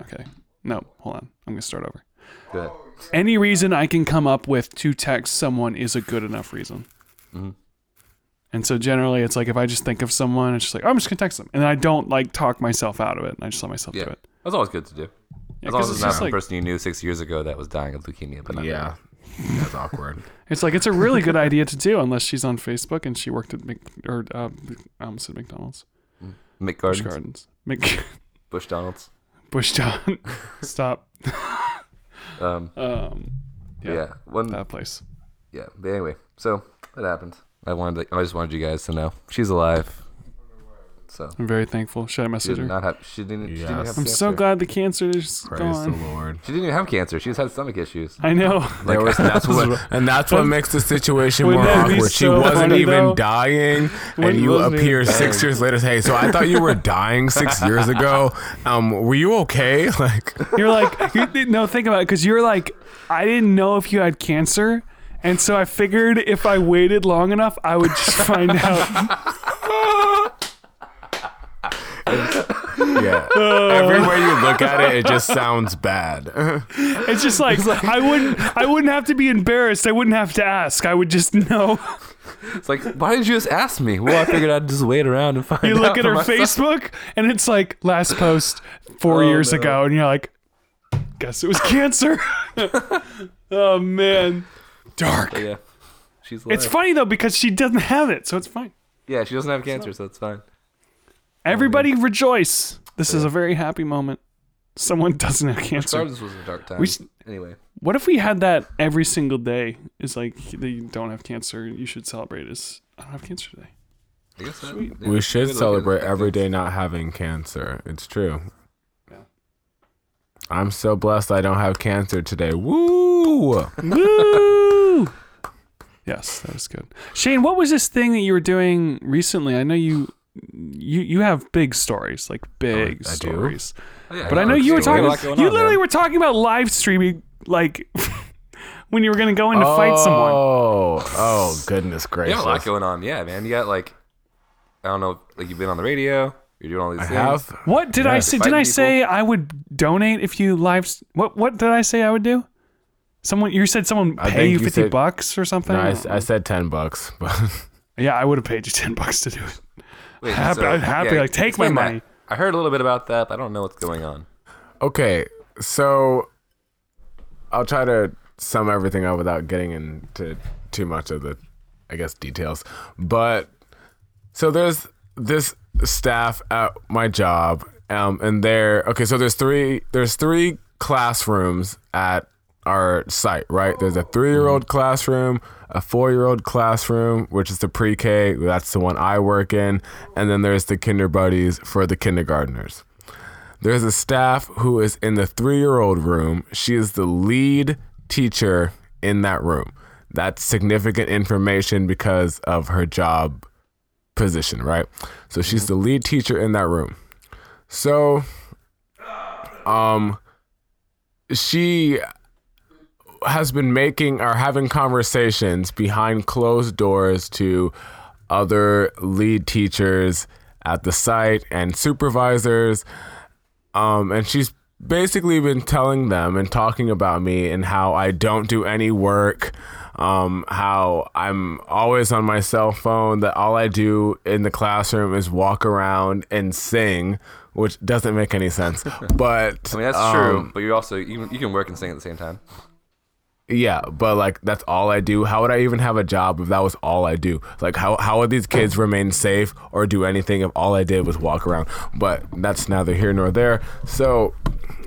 Okay, no, hold on. I'm gonna start over. Good. Any reason I can come up with to text someone is a good enough reason. Mhm. And so generally, it's like if I just think of someone, it's just like oh, I'm just gonna text them, and I don't like talk myself out of it, and I just let myself Yeah, do it. that's always good to do. Yeah, As long 'cause as it's it's not just the like person you knew six years ago that was dying of leukemia. But not Yeah. That's awkward. it's like it's a really good idea to do unless she's on Facebook and she worked at Mc, or uh, I almost said McDonald's. Mick Busch Gardens, Gardens. Mc, Bush Donalds. Bush John. Stop. Um, Um, yeah. yeah, One. that place. Yeah. But anyway, so that happened. I wanted. To, I just wanted you guys to know she's alive. So I'm very thankful. Should I she message did her? not have. She didn't. She didn't Yes. have I'm cancer. so glad the cancer is Praise gone. the Lord. She didn't even have cancer. She just had stomach issues. I know. There was, that's what, and that's what makes the situation Wouldn't more that be awkward. She wasn't even though? dying, and you appear six years later. Hey, so I thought you were dying six years ago. Um, were you okay? Like, You're like, you, no, think about it, because you're like, I didn't know if you had cancer, and so I figured if I waited long enough, I would just find out. Yeah. Oh. Everywhere you look at it, it just sounds bad. It's just like I wouldn't, I wouldn't have to be embarrassed. I wouldn't have to ask. I would just know. It's like, why didn't you just ask me? Well, I figured I'd just wait around and find out. You out. look at her myself. Facebook, and it's like last post four Oh, years no. ago, and you're like, guess it was cancer. oh man, dark. But yeah, she's alive. It's funny though because she doesn't have it, so it's fine. Yeah, she doesn't have cancer, so it's fine. Everybody rejoice. This is a very happy moment. Someone doesn't have cancer. Gardens was a dark time. We s- anyway, What if we had that every single day? Is like that you don't have cancer. You should celebrate as I don't have cancer today. I guess that, Sweet. yeah, we should celebrate every day not having cancer. It's true. Yeah. I'm so blessed I don't have cancer today. Woo! Woo! yes, that was good. Shayne, what was this thing that you were doing recently? I know you you you have big stories, like oh, big I do? stories. Oh, yeah, But I know you were still- talking. have a lot going You on, literally man. were talking about live streaming, like when you were going to go in to fight someone. Oh, oh, goodness You gracious! have a lot going on. Yeah, man. You got like, I don't know, like you've been on the radio. You're doing all these I things. have. What did I say? Did I people. say I would donate if you live? What What did I say I would do? Someone you said someone I pay think you you fifty said- bucks or something. No, I, s- I said ten bucks, but yeah, I would have paid you ten bucks to do it. Wait, Happy- I'd happy, like, take my explain that. money. I heard a little bit about that, but I don't know what's going on. okay. So I'll try to sum everything up without getting into too much of the, I guess, details. But so there's this staff at my job, um, and there. Okay, so there's three. There's three classrooms at our site, right? There's a three-year-old classroom, a four-year-old classroom, which is the pre-K. That's the one I work in, and then there's the kinder buddies for the kindergartners. There's a staff who is in the three-year-old room. She is the lead teacher in that room. That's significant information because of her job position, right? So she's the lead teacher in that room. So, um, she has been making or having conversations behind closed doors to other lead teachers at the site and supervisors. Um, and she's basically been telling them and talking about me and how I don't do any work, um, how I'm always on my cell phone, that all I do in the classroom is walk around and sing, which doesn't make any sense. But I mean, that's um, true, but you also you, you can work and sing at the same time. Yeah, but like that's all I do. How would I even have a job if that was all I do? Like how how would these kids remain safe or do anything if all I did was walk around? But that's neither here nor there. So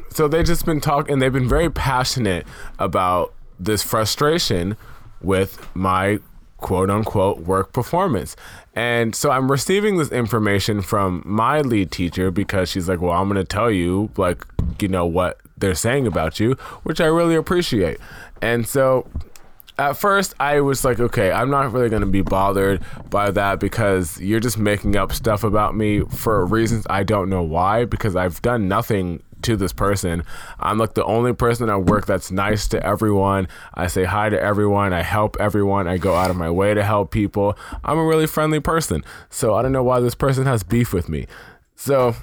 so they've just been talking they've been very passionate about this frustration with my quote unquote work performance. And so I'm receiving this information from my lead teacher because she's like, "Well, I'm going to tell you like, you know what they're saying about you," which I really appreciate. And so at first I was like, okay, I'm not really going to be bothered by that because you're just making up stuff about me for reasons I don't know why because I've done nothing to this person. I'm like the only person at work that's nice to everyone. I say hi to everyone. I help everyone. I go out of my way to help people. I'm a really friendly person. So I don't know why this person has beef with me. So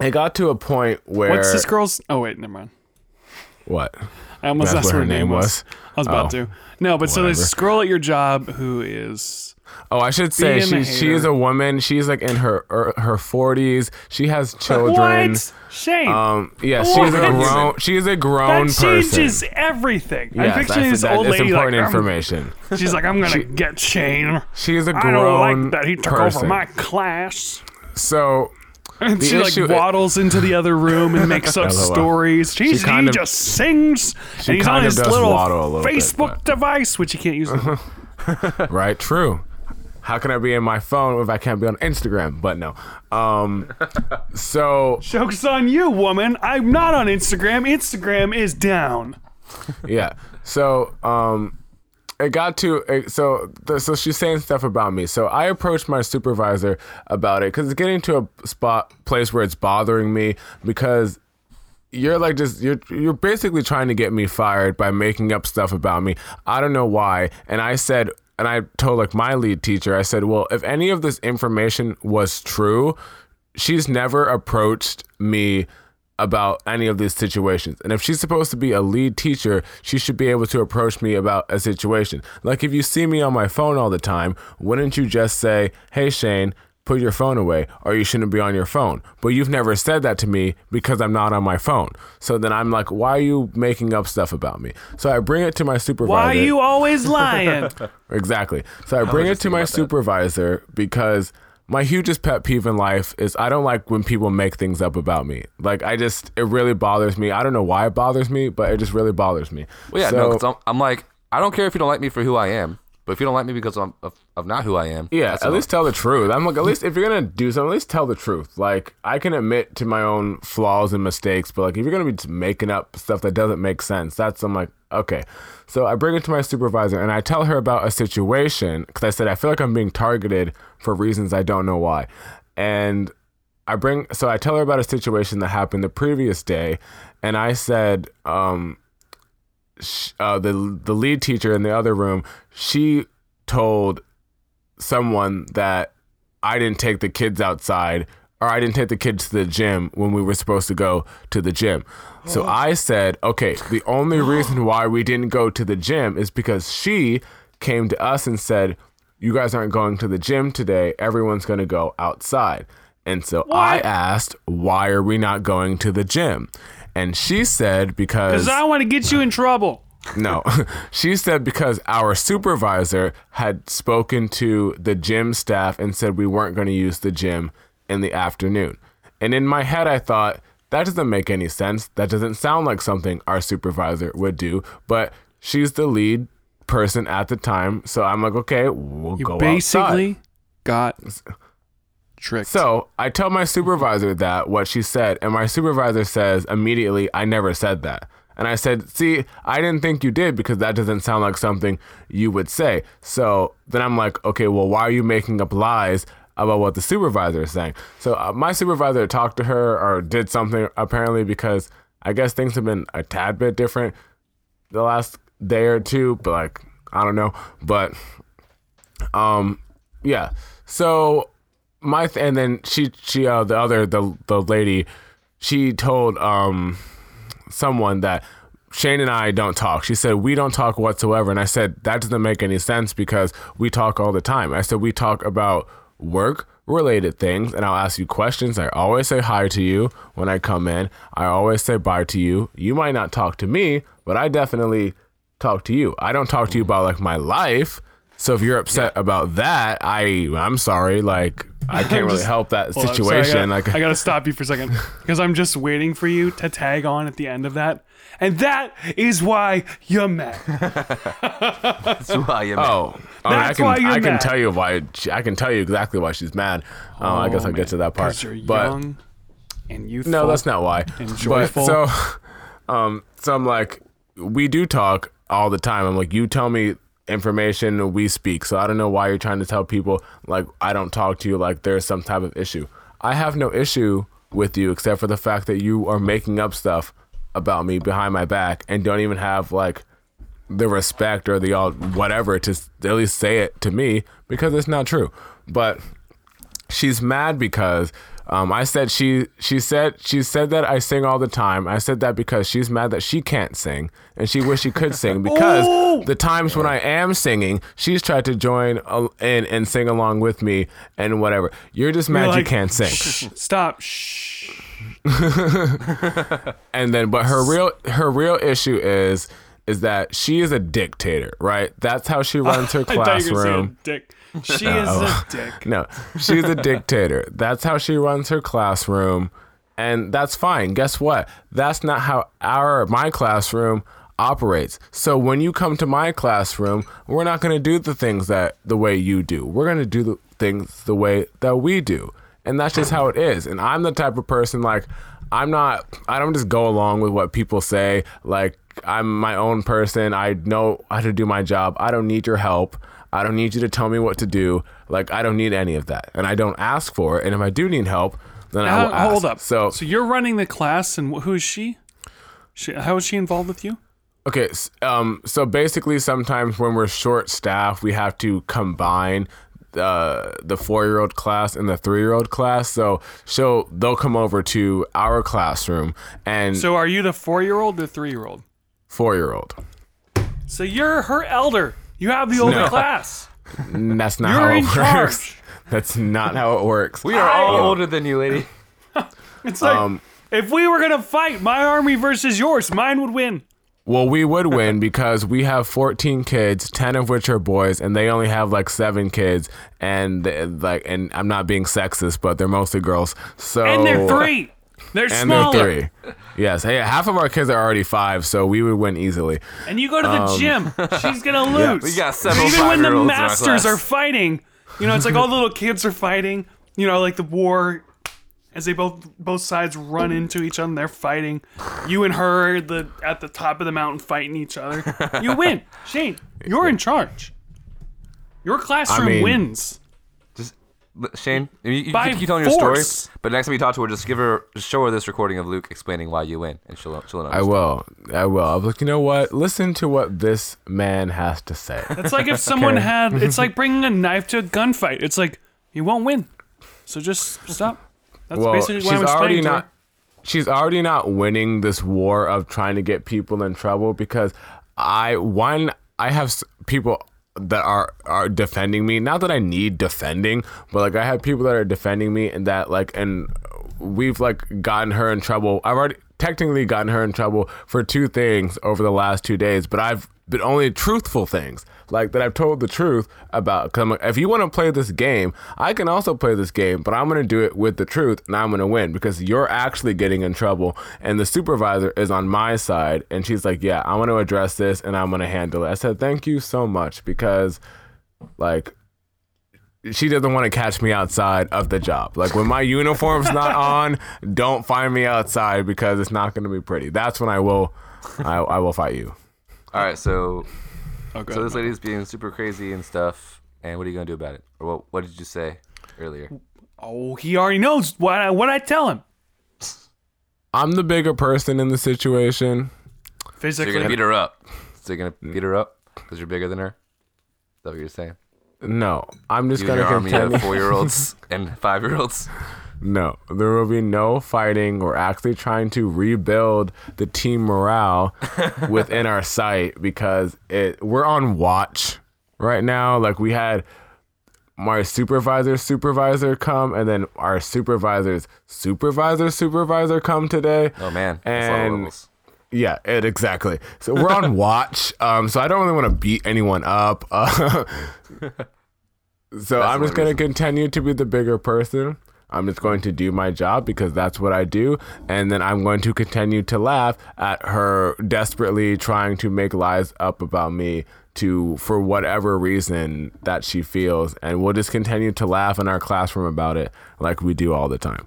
it got to a point where What's this girl's? Oh wait, never mind. what? I almost That's asked what what her name was. was? I was about Oh. to. No, but so there's Whatever. this girl at your job who is Oh, I should say a she she is a woman. She's like in her er, her 40s. She has children. what? Shayne. Um, yeah, she's a What? grown. She's a grown that person. changes everything. Yes, I'm picturing that's- this old lady important like, information. she's like, I'm gonna get Shayne. She's a I grown I don't like that he took person. over my class. So And The she like issue- waddles into the other room and makes up stories. She's, kind he of- just sings. she and he's kind on of his little little Facebook but- device, which you can't use. right, true. How can I be in my phone if I can't be on Instagram? But no. Um, so Joke's on you, woman. I'm not on Instagram. Instagram is down. yeah. So um, it got to it, so so she's saying stuff about me. So I approached my supervisor about it because it's getting to a spot place where it's bothering me because you're like just you're you're basically trying to get me fired by making up stuff about me. I don't know why. And I said and I told like my lead teacher, I said, "Well, if any of this information was true, she's never approached me about any of these situations. And if she's supposed to be a lead teacher, she should be able to approach me about a situation. Like if you see me on my phone all the time, wouldn't you just say, "Hey Shayne, put your phone away or you shouldn't be on your phone." But you've never said that to me because I'm not on my phone. So then I'm like, "Why are you making up stuff about me?" So I bring it to my supervisor. Why are you always lying? Exactly. So I bring it to my about that. supervisor because my hugest pet peeve in life is I don't like when people make things up about me. Like I just it really bothers me. I don't know why it bothers me, but it just really bothers me. Well, yeah, so, no, because I'm, I'm like, I don't care if you don't like me for who I am, but if you don't like me because I'm of, not who I am, Yeah, at least tell the truth. I'm like, at least if you're gonna do something, at least tell the truth. Like, I can admit to my own flaws and mistakes, but like, if you're gonna be just making up stuff that doesn't make sense, that's I'm like, okay. So I bring it to my supervisor and I tell her about a situation because I said I feel like I'm being targeted for reasons I don't know why, and I bring so I tell her about a situation that happened the previous day, and I said, um, sh- uh, the the lead teacher in the other room, she told someone that I didn't take the kids outside or I didn't take the kids to the gym when we were supposed to go to the gym. So oh. I said, okay, the only reason why we didn't go to the gym is because she came to us and said, you guys aren't going to the gym today. Everyone's going to go outside. And so I asked, why are we not going to the gym? And she said, because. Because I want to get you in trouble. No, she said because our supervisor had spoken to the gym staff and said we weren't going to use the gym in the afternoon. And in my head, I thought, that doesn't make any sense. That doesn't sound like something our supervisor would do. But she's the lead person at the time. So I'm like, okay, we'll You go basically outside. got tricked. So I tell my supervisor that what she said, and my supervisor says immediately, I never said that. And I said, See, I didn't think you did because that doesn't sound like something you would say. So then I'm like, Okay, well, why are you making up lies about what the supervisor is saying? So uh, my supervisor talked to her or did something apparently because I guess things have been a tad bit different the last day or two, but like, I don't know. But um, yeah. So my th- and then she she uh the other the the lady she told um someone that Shayne and I don't talk. She said we don't talk whatsoever and I said that doesn't make any sense because we talk all the time. I said we talk about work related things and I'll ask you questions. I always say hi to you when I come in. I always say bye to you. You might not talk to me, but I definitely talk to you. I don't talk to you about like my life. So if you're upset about that, I I'm sorry. Like I can't really just- help that Hold on, sorry, situation. I gotta, like I gotta stop you for a second because I'm just waiting for you to tag on at the end of that, and that is why you're mad. That's why you're Oh, I, mean, I That's can why you're I can mad. tell you why I can tell you exactly why she's mad. Uh, I guess I'll get to that part. you're But young and youthful. no, that's not why. and But so, um, so I'm like, we do talk all the time. I'm like, you tell me information, we speak. So I don't know why you're trying to tell people like I don't talk to you like there's some type of issue. I have no issue with you except for the fact that you are making up stuff about me behind my back and don't even have like the respect or the all whatever to at least say it to me because it's not true. But she's mad because um, I said she she said she said that I sing all the time. I said that because she's mad that she can't sing and she wish she could sing because Oh! the times when I am singing, she's tried to join in and sing along with me and whatever. You're just mad You're you can't sing. "Shh, Stop. Shh. and then but her real her real issue is is that she is a dictator, right? That's how she runs her I thought you were gonna say a classroom. dick. She is a dick. No, she's a dictator. That's how she runs her classroom, and that's fine. Guess what? That's not how our my classroom operates. So when you come to my classroom, we're not going to do the things that the way you do. We're going to do the things the way that we do. And that's just how it is. And I'm the type of person like I'm not I don't just go along with what people say. Like I'm my own person. I know how to do my job. I don't need your help. I don't need you to tell me what to do. Like I don't need any of that. And I don't ask for it. And if I do need help, then I will Now, hold ask. up. So so you're running the class, and who is she? she? How is she involved with you? Okay, um, so basically, sometimes when we're short staff, we have to combine the the four year old class and the three year old class. So she'll they'll come over to our classroom and So are you the four year old or three year old? four year old. So you're her elder. You have the older No. class. That's not You're how in it works. charge. That's not how it works. We are all older than you, lady. It's like Um, if we were gonna fight my army versus yours, mine would win. Well, we would win because we have 14 kids, 10 of which are boys, and they only have like seven kids. And like, and I'm not being sexist, but they're mostly girls. So And they're three. They're and smaller. they're three. Yes, hey, half of our kids are already five, so we would win easily. And you go to the Um, gym, she's gonna lose. We got several Even when the five-year-olds in our masters are fighting, you know, it's like all the little kids are fighting. You know, like the war, as they both both sides run into each other, and they're fighting. You and her are the at the top of the mountain fighting each other. You win, Shayne. You're in charge. Your classroom mean- wins. Just Shayne, you, you By can keep telling your story, but next time you talk to her, just give her, just show her this recording of Luke explaining why you win, and she'll she'll understand. I will. I will. I was like, you know what? Listen to what this man has to say. It's like if someone had. It's like bringing a knife to a gunfight. It's like you won't win, so just stop. That's well, basically she's I'm already not. She's already not winning this war of trying to get people in trouble because I one I have people that are are defending me. Not that I need defending, but like I have people that are defending me and that like and we've like gotten her in trouble. I've already technically gotten her in trouble for two things over the last two days, but I've been only truthful things like that I've told the truth about. Cause like, if you want to play this game, I can also play this game, but I'm gonna do it with the truth, and I'm gonna win because you're actually getting in trouble, and the supervisor is on my side, and she's like, yeah, I want to address this, and I'm gonna handle it. I said, thank you so much because, like. She doesn't want to catch me outside of the job. Like when my uniform's not on, don't find me outside because it's not going to be pretty. That's when I will, I, I will fight you. All right, so oh, Okay. so this lady's being super crazy and stuff, and what are you gonna do about it? Or what what did you say earlier? oh, he already knows what I, what I tell him. I'm the bigger person in the situation. So Physically, you're gonna beat her up. So you're gonna mm. beat her up because you're bigger than her. Is that what you're saying? No, I'm just You and gonna your army continue. of four year olds and five year olds. No, there will be no fighting. We're actually trying to rebuild the team morale within our site because it we're on watch right now. Like we had my supervisor supervisor come and then our supervisor's supervisor supervisor come today. Oh man, that's a lot of And. Yeah, it exactly. So we're on watch. Um, so I don't really want to beat anyone up. Uh, so I'm just gonna continue to be the bigger person. I'm just going to do my job because that's what I do, and then I'm going to continue to laugh at her desperately trying to make lies up about me to for whatever reason that she feels, and we'll just continue to laugh in our classroom about it like we do all the time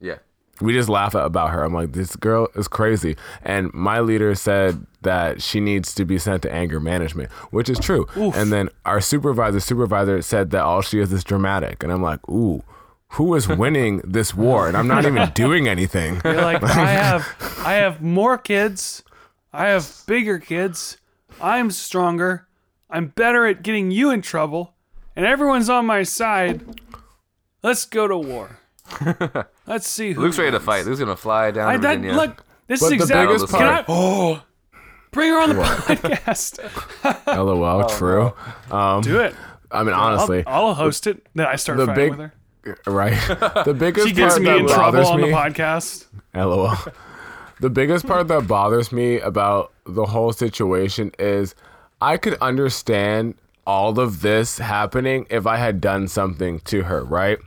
Yeah. we just laugh at, about her. I'm like, this girl is crazy. And my leader said that she needs to be sent to anger management, which is true. And then our supervisor, supervisor said that all she is is dramatic. And I'm like, ooh, who is winning this war? And I'm not even doing anything. You're like, I have, I have more kids. I have bigger kids. I'm stronger. I'm better at getting you in trouble, and everyone's on my side. Let's go to war. Let's see who. Luke's ready to wins. fight. Luke's gonna fly down I to that, Virginia. look. This But is the exactly. biggest Can I? part- Oh, bring her on the podcast. LOL, true. Um, Do it. I mean, I'll, honestly, I'll host it. Then I start The fighting big- with her. Right? The biggest She gets part me that in trouble bothers on me, the podcast. LOL. The biggest part that bothers me about the whole situation is I could understand all of this happening if I had done something to her, right?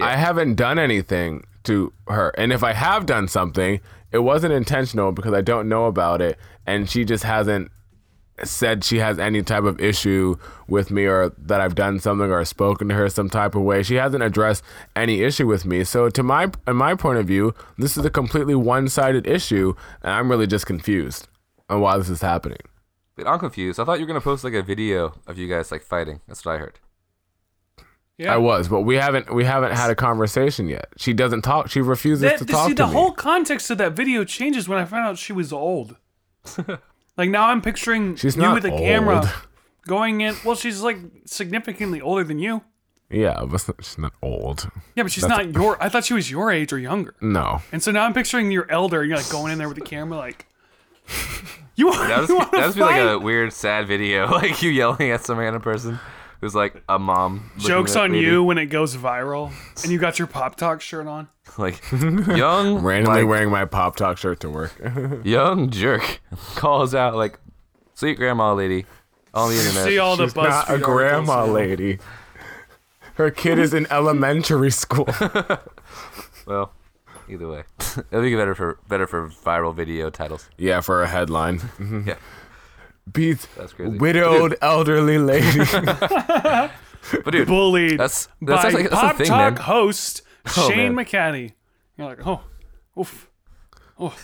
I haven't done anything to her. And if I have done something, it wasn't intentional because I don't know about it. And she just hasn't said she has any type of issue with me or that I've done something or spoken to her some type of way. She hasn't addressed any issue with me. So to my in my point of view, this is a completely one-sided issue and I'm really just confused on why this is happening. Wait, I'm confused. I thought you were gonna post like a video of you guys like fighting. That's what I heard. Yeah. I was, but we haven't we haven't had a conversation yet. She doesn't talk. She refuses That, to see, talk to the me. whole context of that video changes when I found out she was old. like now, I'm picturing She's you not with a camera old. going in. Well, she's like significantly older than you. yeah, but she's not old. Yeah, but she's not your. I thought she was your age or younger. No. And so now I'm picturing your elder. You're like going in there with the camera, like you want. That was you that to would be like a weird, sad video, like you yelling at some random person who's like a mom. Jokes on lady. you when it goes viral, and you got your pop talk shirt on. like young, Randomly like, wearing my pop talk shirt to work. young jerk calls out like sweet grandma lady on the internet. See all the She's not a grandma lady. Her kid is in elementary school. well, either way, it'll be better for better for viral video titles. yeah, for a headline. Yeah, Beats That's crazy. widowed elderly lady. but dude, bullied that's by like, that's pop thing, talk man. host Oh, Shayne man. McCanny. You're like, oh, oof.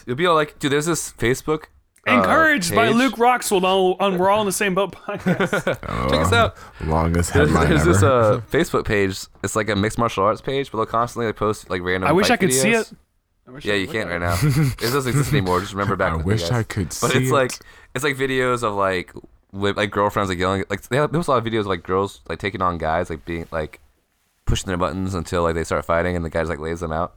You'll be all like, dude, there's this Facebook. uh, Encouraged by. Luke Roxwold on, on We're All in the Same Boat podcast. Check us out. Longest There's, headline there's ever. this uh, Facebook page. It's like a mixed martial arts page, but they'll constantly like, post like random. I wish fight I could see it. I wish Yeah, I you can't look right now. it doesn't exist anymore. Just remember back. I wish I guys. could But see it's it. like it's like videos of like li- like girlfriends like yelling like they have, there was a lot of videos of like girls like taking on guys like being like pushing their buttons until like they start fighting and the guy just like lays them out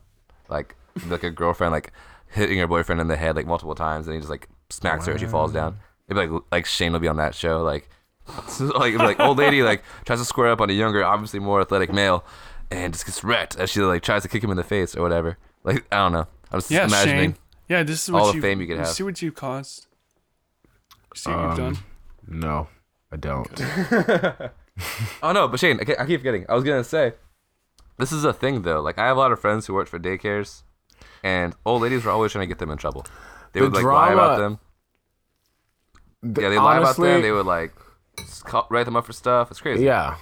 like like a girlfriend like hitting her boyfriend in the head like multiple times and he just like smacks her and she falls down. Maybe like like Shayne will be on that show like like like old lady like tries to square up on a younger obviously more athletic male and just gets wrecked as she like tries to kick him in the face or whatever. Like I don't know. I was Yeah, imagining. Shayne. Yeah, this is what all the fame you could have. See what you caused. See what Um, you've done. no, I don't. Oh no, but Shayne, I, keep forgetting. I was gonna say, this is a thing though. Like I have a lot of friends who work for daycares, and old ladies were always trying to get them in trouble. They The would like lie about them. Th- Yeah, they lie about them. They would like write them up for stuff. It's crazy. Yeah,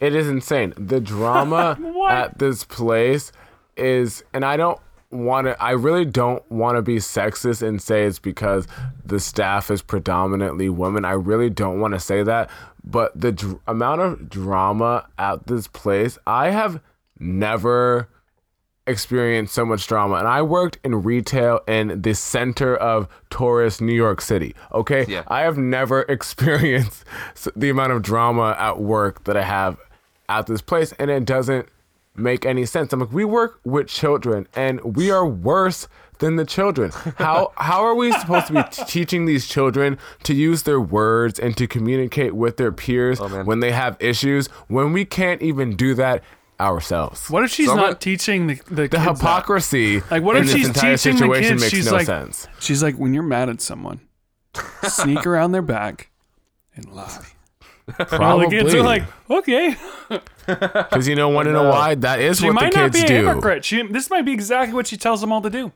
it is insane. The drama at this place is, and I don't want to. I really don't want to be sexist and say it's because the staff is predominantly women. I really don't want to say that, but the dr- amount of drama at this place, I have never experienced so much drama and I worked in retail in the center of tourist New York City. Okay? Yeah. I have never experienced the amount of drama at work that I have at this place and it doesn't make any sense. I'm like we work with children and we are worse than the children. How how are we supposed to be t- teaching these children to use their words and to communicate with their peers oh, man. when they have issues when we can't even do that ourselves. What if she's So not gonna- teaching the the, The kids that? hypocrisy. Like, what if she's teaching the kids? makes She's no like, sense. she's like, when you're mad at someone, sneak around their back and lie. All Probably the kids are like, okay. because you know, want to know why? That is She what the might not kids be a do. hypocrite. She, this might be exactly what she tells them all to do.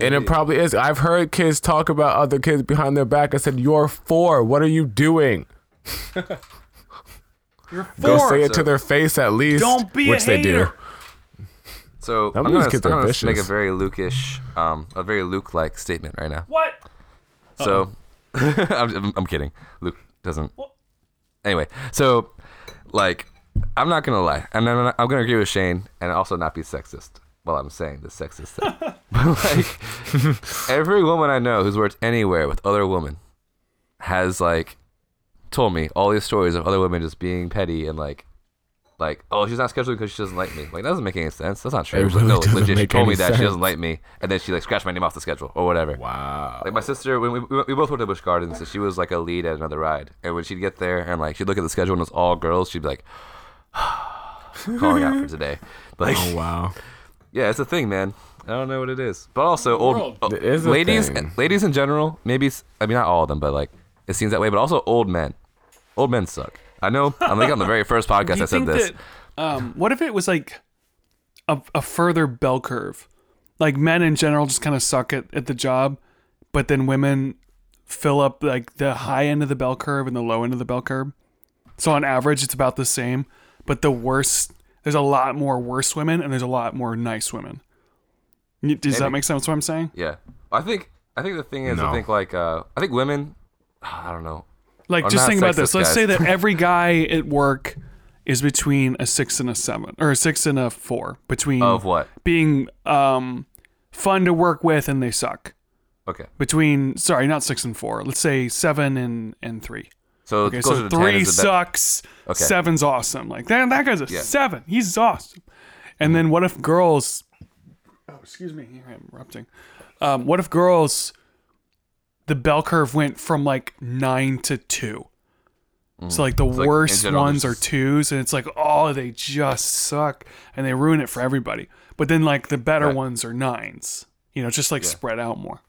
And it probably is. I've heard kids talk about other kids behind their back. I said, "You're four. What are you doing? You're Go four. say it to their face at least." Don't be a which they do. hater. So Some I'm of gonna, kids I'm are gonna vicious. make a very Luke-ish, um, a very Luke-like statement right now. What? So I'm, I'm kidding. Luke doesn't. Anyway, so like I'm not gonna lie, and I'm, I'm gonna agree with Shayne, and also not be sexist while I'm saying the sexist thing. but like every woman I know who's worked anywhere with other women has like told me all these stories of other women just being petty and like. Like, oh, she's not scheduled because she doesn't like me. Like, that doesn't make any sense. That's not true. It She's like, really no, doesn't legit, she told any me that she doesn't like me, and then she like scratched my name off the schedule or whatever. Wow. Like my sister, when we, we, we both worked at Busch Gardens, so she was like a lead at another ride. And when she'd get there and like she'd look at the schedule and it was all girls, she'd be like, calling out for today. Like, Oh wow. yeah, it's a thing, man. I don't know what it is, but also old oh, It is ladies, thing. ladies in general. Maybe s- I mean not all of them, but like it seems that way. But also old men. Old men suck. I know. I think on the very first podcast I said this. that? Um, what if it was like a, a further bell curve? Like men in general just kind of suck at, at the job, but then women fill up like the high end of the bell curve and the low end of the bell curve. So on average, it's about the same. But the worst, there's a lot more worse women and there's a lot more nice women. Y- Does that make sense? What I'm saying? Yeah, I think. I think the thing is, No. I think like uh, I think women. I don't know. Like, Or just think about this. Let's say that every guy at work is between a six and a seven, or a six and a four. Between Of what? being um, fun to work with and they suck. Okay. Between sorry, not six and four. Let's say seven and and three. So Okay, so three sucks. Okay. Seven's awesome. Like that, that guy's a Yeah. seven. He's awesome. And then what if girls? Oh, excuse me. Here I'm erupting. Um, what if girls? The bell curve went from like nine to two. So like the like, in worst general, ones are twos, and it's like oh they just suck, and they ruin it for everybody. But then like the better Right. ones are nines. You know, just like spread out more,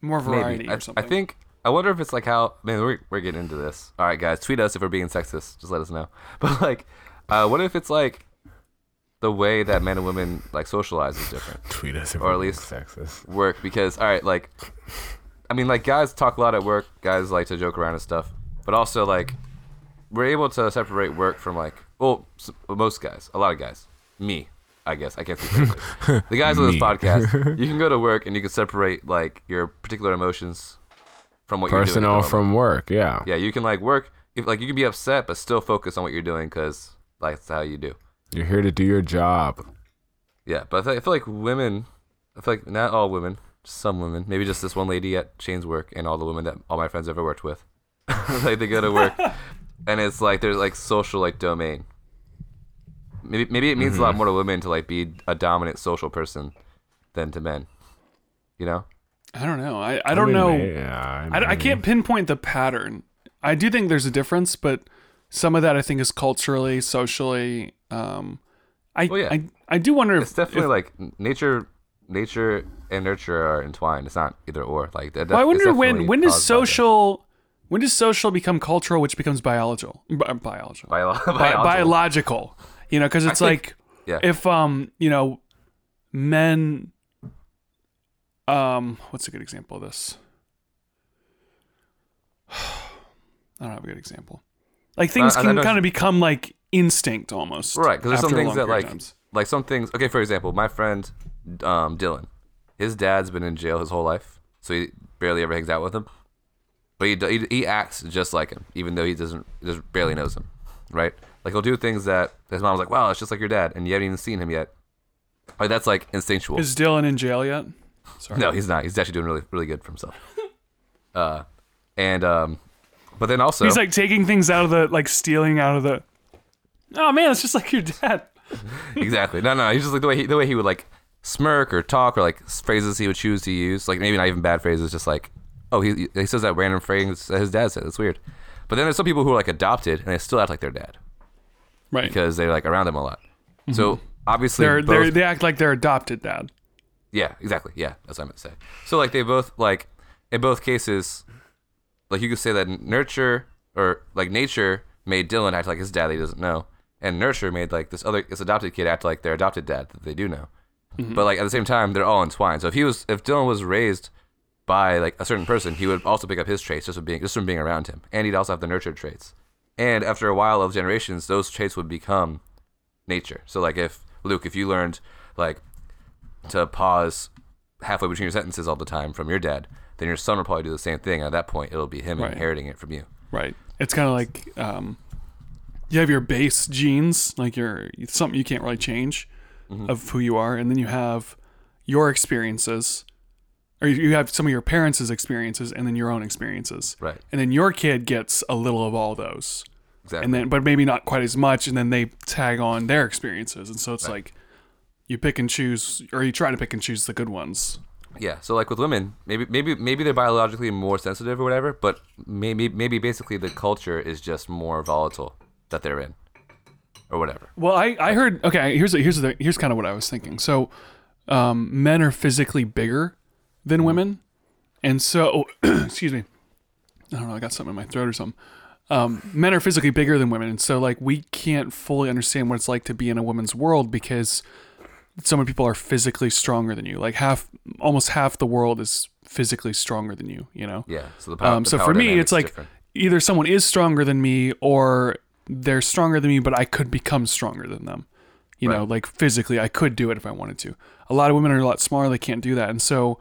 more variety Maybe. or something. I think. I wonder if it's like how. Man, we're, we're getting into this. All right, guys, tweet us if we're being sexist. Just let us know. But like, uh, what if it's like the way that men and women like socialize is different? Tweet us if Or at we're least- sexist. Work because all right, like, I mean, like guys talk a lot at work. Guys like to joke around and stuff. But also like, we're able to separate work from like, well, most guys, a lot of guys, me. I guess I can't speak the guys on this podcast. You can go to work and you can separate like your particular emotions from what you're doing. Personal from work. Yeah. Yeah, you can like work if like you can be upset but still focus on what you're doing because like that's how you do. You're here to do your job. Yeah, but I feel like women, I feel like not all women, some women, maybe just this one lady at Shayne's work and all the women that all my friends ever worked with, like they go to work and it's like there's like social like domain. Maybe maybe it means a lot more to women to like be a dominant social person than to men. You know? I don't know. I, I don't mean, know. Yeah. I, I can't pinpoint the pattern. I do think there's a difference, but some of that I think is culturally, socially. Um, I, Well, yeah. I I do wonder It's if, definitely if like nature, nature and nurture are entwined. It's not either or. Like that. well, I wonder when when does caused by the social when does social become cultural, which becomes biological, bi- biological, bio- Bi- biological. biological. You know, because it's think- like yeah. if um you know men um what's a good example of this? I don't have a good example. Like things I- I can kind of become like instinct almost. Right, because there's some things that like, times. like some things. Okay, for example, my friend um, Dylan, his dad's been in jail his whole life, so he barely ever hangs out with him. But he he, he acts just like him, even though he doesn't just barely knows him, right? Like he'll do things that his mom's like, "Wow, it's just like your dad," and you haven't even seen him yet. Like that's like instinctual. Is Dylan in jail yet? Sorry. No, he's not. He's actually doing really really good for himself. Uh, and um, but then also He's like taking things out of the like stealing out of the. Oh man, it's just like your dad. exactly. No, no. He's just like the way he, the way he would like smirk or talk or like phrases he would choose to use. Like maybe not even bad phrases, just like oh he he says that random phrase that his dad said. It's weird. But then there's some people who are like adopted and they still act like their dad Right. because they're like around him a lot. So mm-hmm. obviously, They're, both, they're, they act like they're adopted dad. yeah, exactly. Yeah, that's what I meant to say. So like they both like in both cases, like you could say that nurture or like nature made Dylan act like his dad that he doesn't know, and nurture made like this other this adopted kid act like their adopted dad that they do know. But like at the same time, they're all entwined. So if he was if Dylan was raised by like a certain person, he would also pick up his traits just from being just from being around him, and he'd also have the nurtured traits. And after a while of generations, those traits would become nature. So like if Luke, if you learned like to pause halfway between your sentences all the time from your dad, then your son will probably do the same thing. At that point, it'll be him Right. inheriting it from you. Right. It's kind of like um, you have your base genes, like your something you can't really change Mm-hmm. of who you are, and then you have your experiences, or you- have some of your parents' experiences, and then your own experiences, Right. and then your kid gets a little of all those, Exactly. and then but maybe not quite as much, and then they tag on their experiences, and so it's like you pick and choose, or you try to pick and choose the good ones. Yeah, so like with women, maybe maybe maybe they're biologically more sensitive or whatever, but maybe maybe basically the culture is just more volatile that they're in, or whatever. Well, I, I heard okay. Here's here's the here's kind of what I was thinking. So, um, men are physically bigger than women, and so excuse me. I don't know. I got something in my throat or something. Um, men are physically bigger than women, and so like we can't fully understand what it's like to be in a woman's world because so many people are physically stronger than you. Like half, almost half the world is physically stronger than you. You know. Yeah. So the power. Um, the so power for me, it's like different. either someone is stronger than me or they're stronger than me, but I could become stronger than them. You know, like physically, I could do it if I wanted to. A lot of women are a lot smaller; they can't do that, and so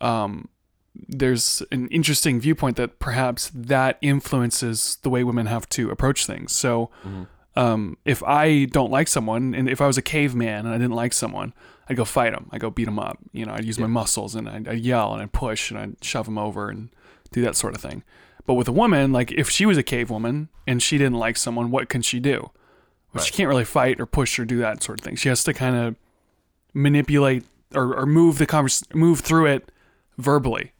um, there's an interesting viewpoint that perhaps that influences the way women have to approach things. So. Um, if I don't like someone, and if I was a caveman and I didn't like someone, I'd go fight them. I'd go beat them up. You know, I'd use my muscles and I'd, I'd yell and I'd push and I'd shove them over and do that sort of thing. But with a woman, like if she was a cave woman and she didn't like someone, what can she do? Well, She can't really fight or push or do that sort of thing. She has to kind of manipulate or, or move the convers move through it verbally,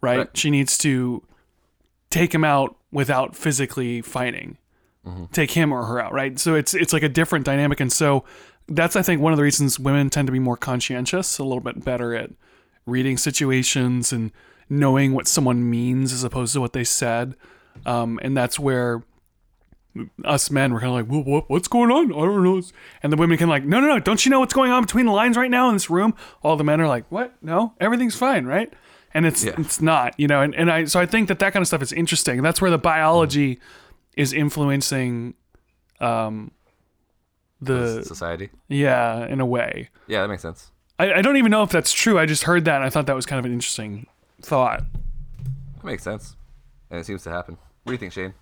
right? Right. She needs to take him out without physically fighting mm-hmm. take him or her out, right? So it's it's like a different dynamic, and so that's I think one of the reasons women tend to be more conscientious, a little bit better at reading situations and knowing what someone means as opposed to what they said, um, and that's where us men were kind of like, what, what's going on? I don't know. And the women can like, no, no, no, don't you know what's going on between the lines right now in this room? All the men are like, what? No, everything's fine, right? And it's Yeah. it's not, you know. And, and I so I think that that kind of stuff is interesting. And that's where the biology is influencing, um, the society. yeah, in a way. Yeah, that makes sense. I, I don't even know if that's true. I just heard that and I thought that was kind of an interesting thought. That makes sense, and it seems to happen. What do you think, Shayne?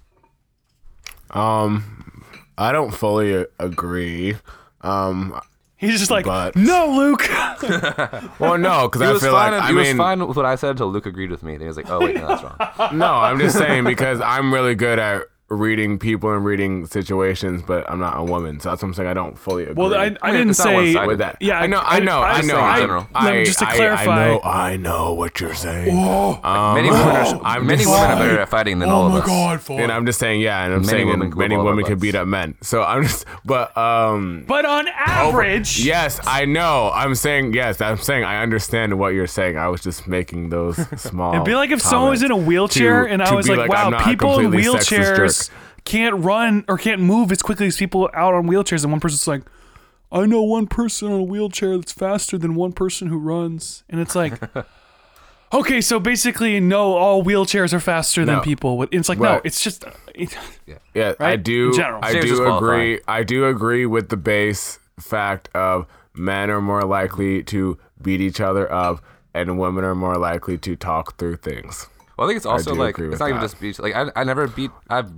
Um, I don't fully a- agree. Um, He's just like, But- no, Luke. well, no, because I was feel fine. like I he was fine with what I said until Luke agreed with me. Then he was like, "Oh wait, no, that's wrong." no, I'm just saying because I'm really good at reading people and reading situations, but I'm not a woman, so that's what I'm saying. I don't fully agree. well, I, I, I mean, didn't say. with that. Yeah, I know, I- I know, I- I, I'm know. saying in general. I, No, just to clarify- I know, I know what you're saying. Um, many women are I'm many women are better at fighting than all of us. and I'm just saying, yeah, and I'm Many saying women and many women our can beat up men. So I'm just, but um, But on average, Yes, I know. I'm saying yes. I'm saying I understand what you're saying. I was just making those small. It'd be like if someone was in a wheelchair to- and I was like, like, wow, people in wheelchairs jerk. Can't run or can't move as quickly as people out on wheelchairs. And one person's like, I know one person on a wheelchair that's faster than one person who runs. And it's like, okay, so basically, no, all wheelchairs are faster than No. people. It's like, no, Right. it's just. It, Yeah, I right? do. In general. I James do is agree. I do agree with the base fact of men are more likely to beat each other up, and women are more likely to talk through things. Well, I think it's also do like agree it's with not even that. just beat. Like I, I never beat. I've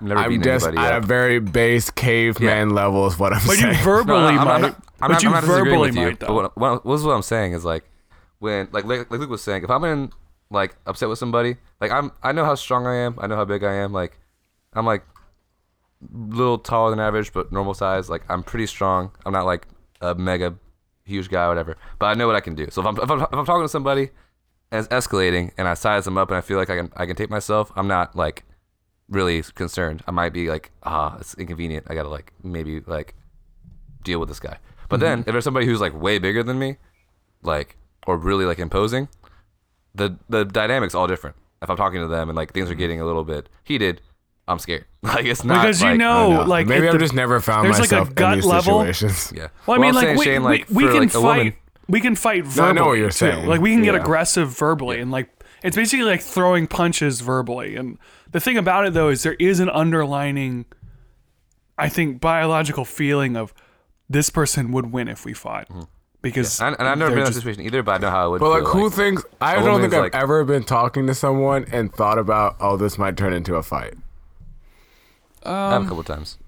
never I'm just at up. a very base caveman level is what I'm but saying. But you verbally No, no, I'm, might. I'm not, I'm but not, you I'm not verbally with you. might, But though. what, what, this what I'm saying is like when like like, like Luke was saying, if I'm in like upset with somebody, like I'm I know how strong I am. I know how big I am. Like I'm like a little taller than average, but normal size. Like I'm pretty strong. I'm not like a mega huge guy, or whatever. But I know what I can do. So if I'm if I'm, if I'm talking to somebody and it's escalating, and I size them up, and I feel like I can I can take myself, I'm not like really concerned. I might be like, ah, it's inconvenient. I gotta like maybe like deal with this guy. But then if there's somebody who's like way bigger than me, like or really like imposing, the the dynamics all different. If I'm talking to them and like things are getting a little bit heated, I'm scared. Like it's not because you like- I know, know. Like maybe I've just never found there's, like, a myself gut in these level. situations. Yeah. Well, I mean, I'm like saying, we, Shayne, like, we, we for, can like, a fight. woman- We can fight verbally. I know what you're too. saying. Like we can get Yeah. aggressive verbally, and like it's basically like throwing punches verbally. And the thing about it though is there is an underlining, I think, biological feeling of this person would win if we fought mm-hmm. because And, and I've never been in that situation either, but I know how it would. But like, feel, who thinks? I don't think I've like- ever been talking to someone and thought about, oh, this might turn into a fight. I have a um, couple times.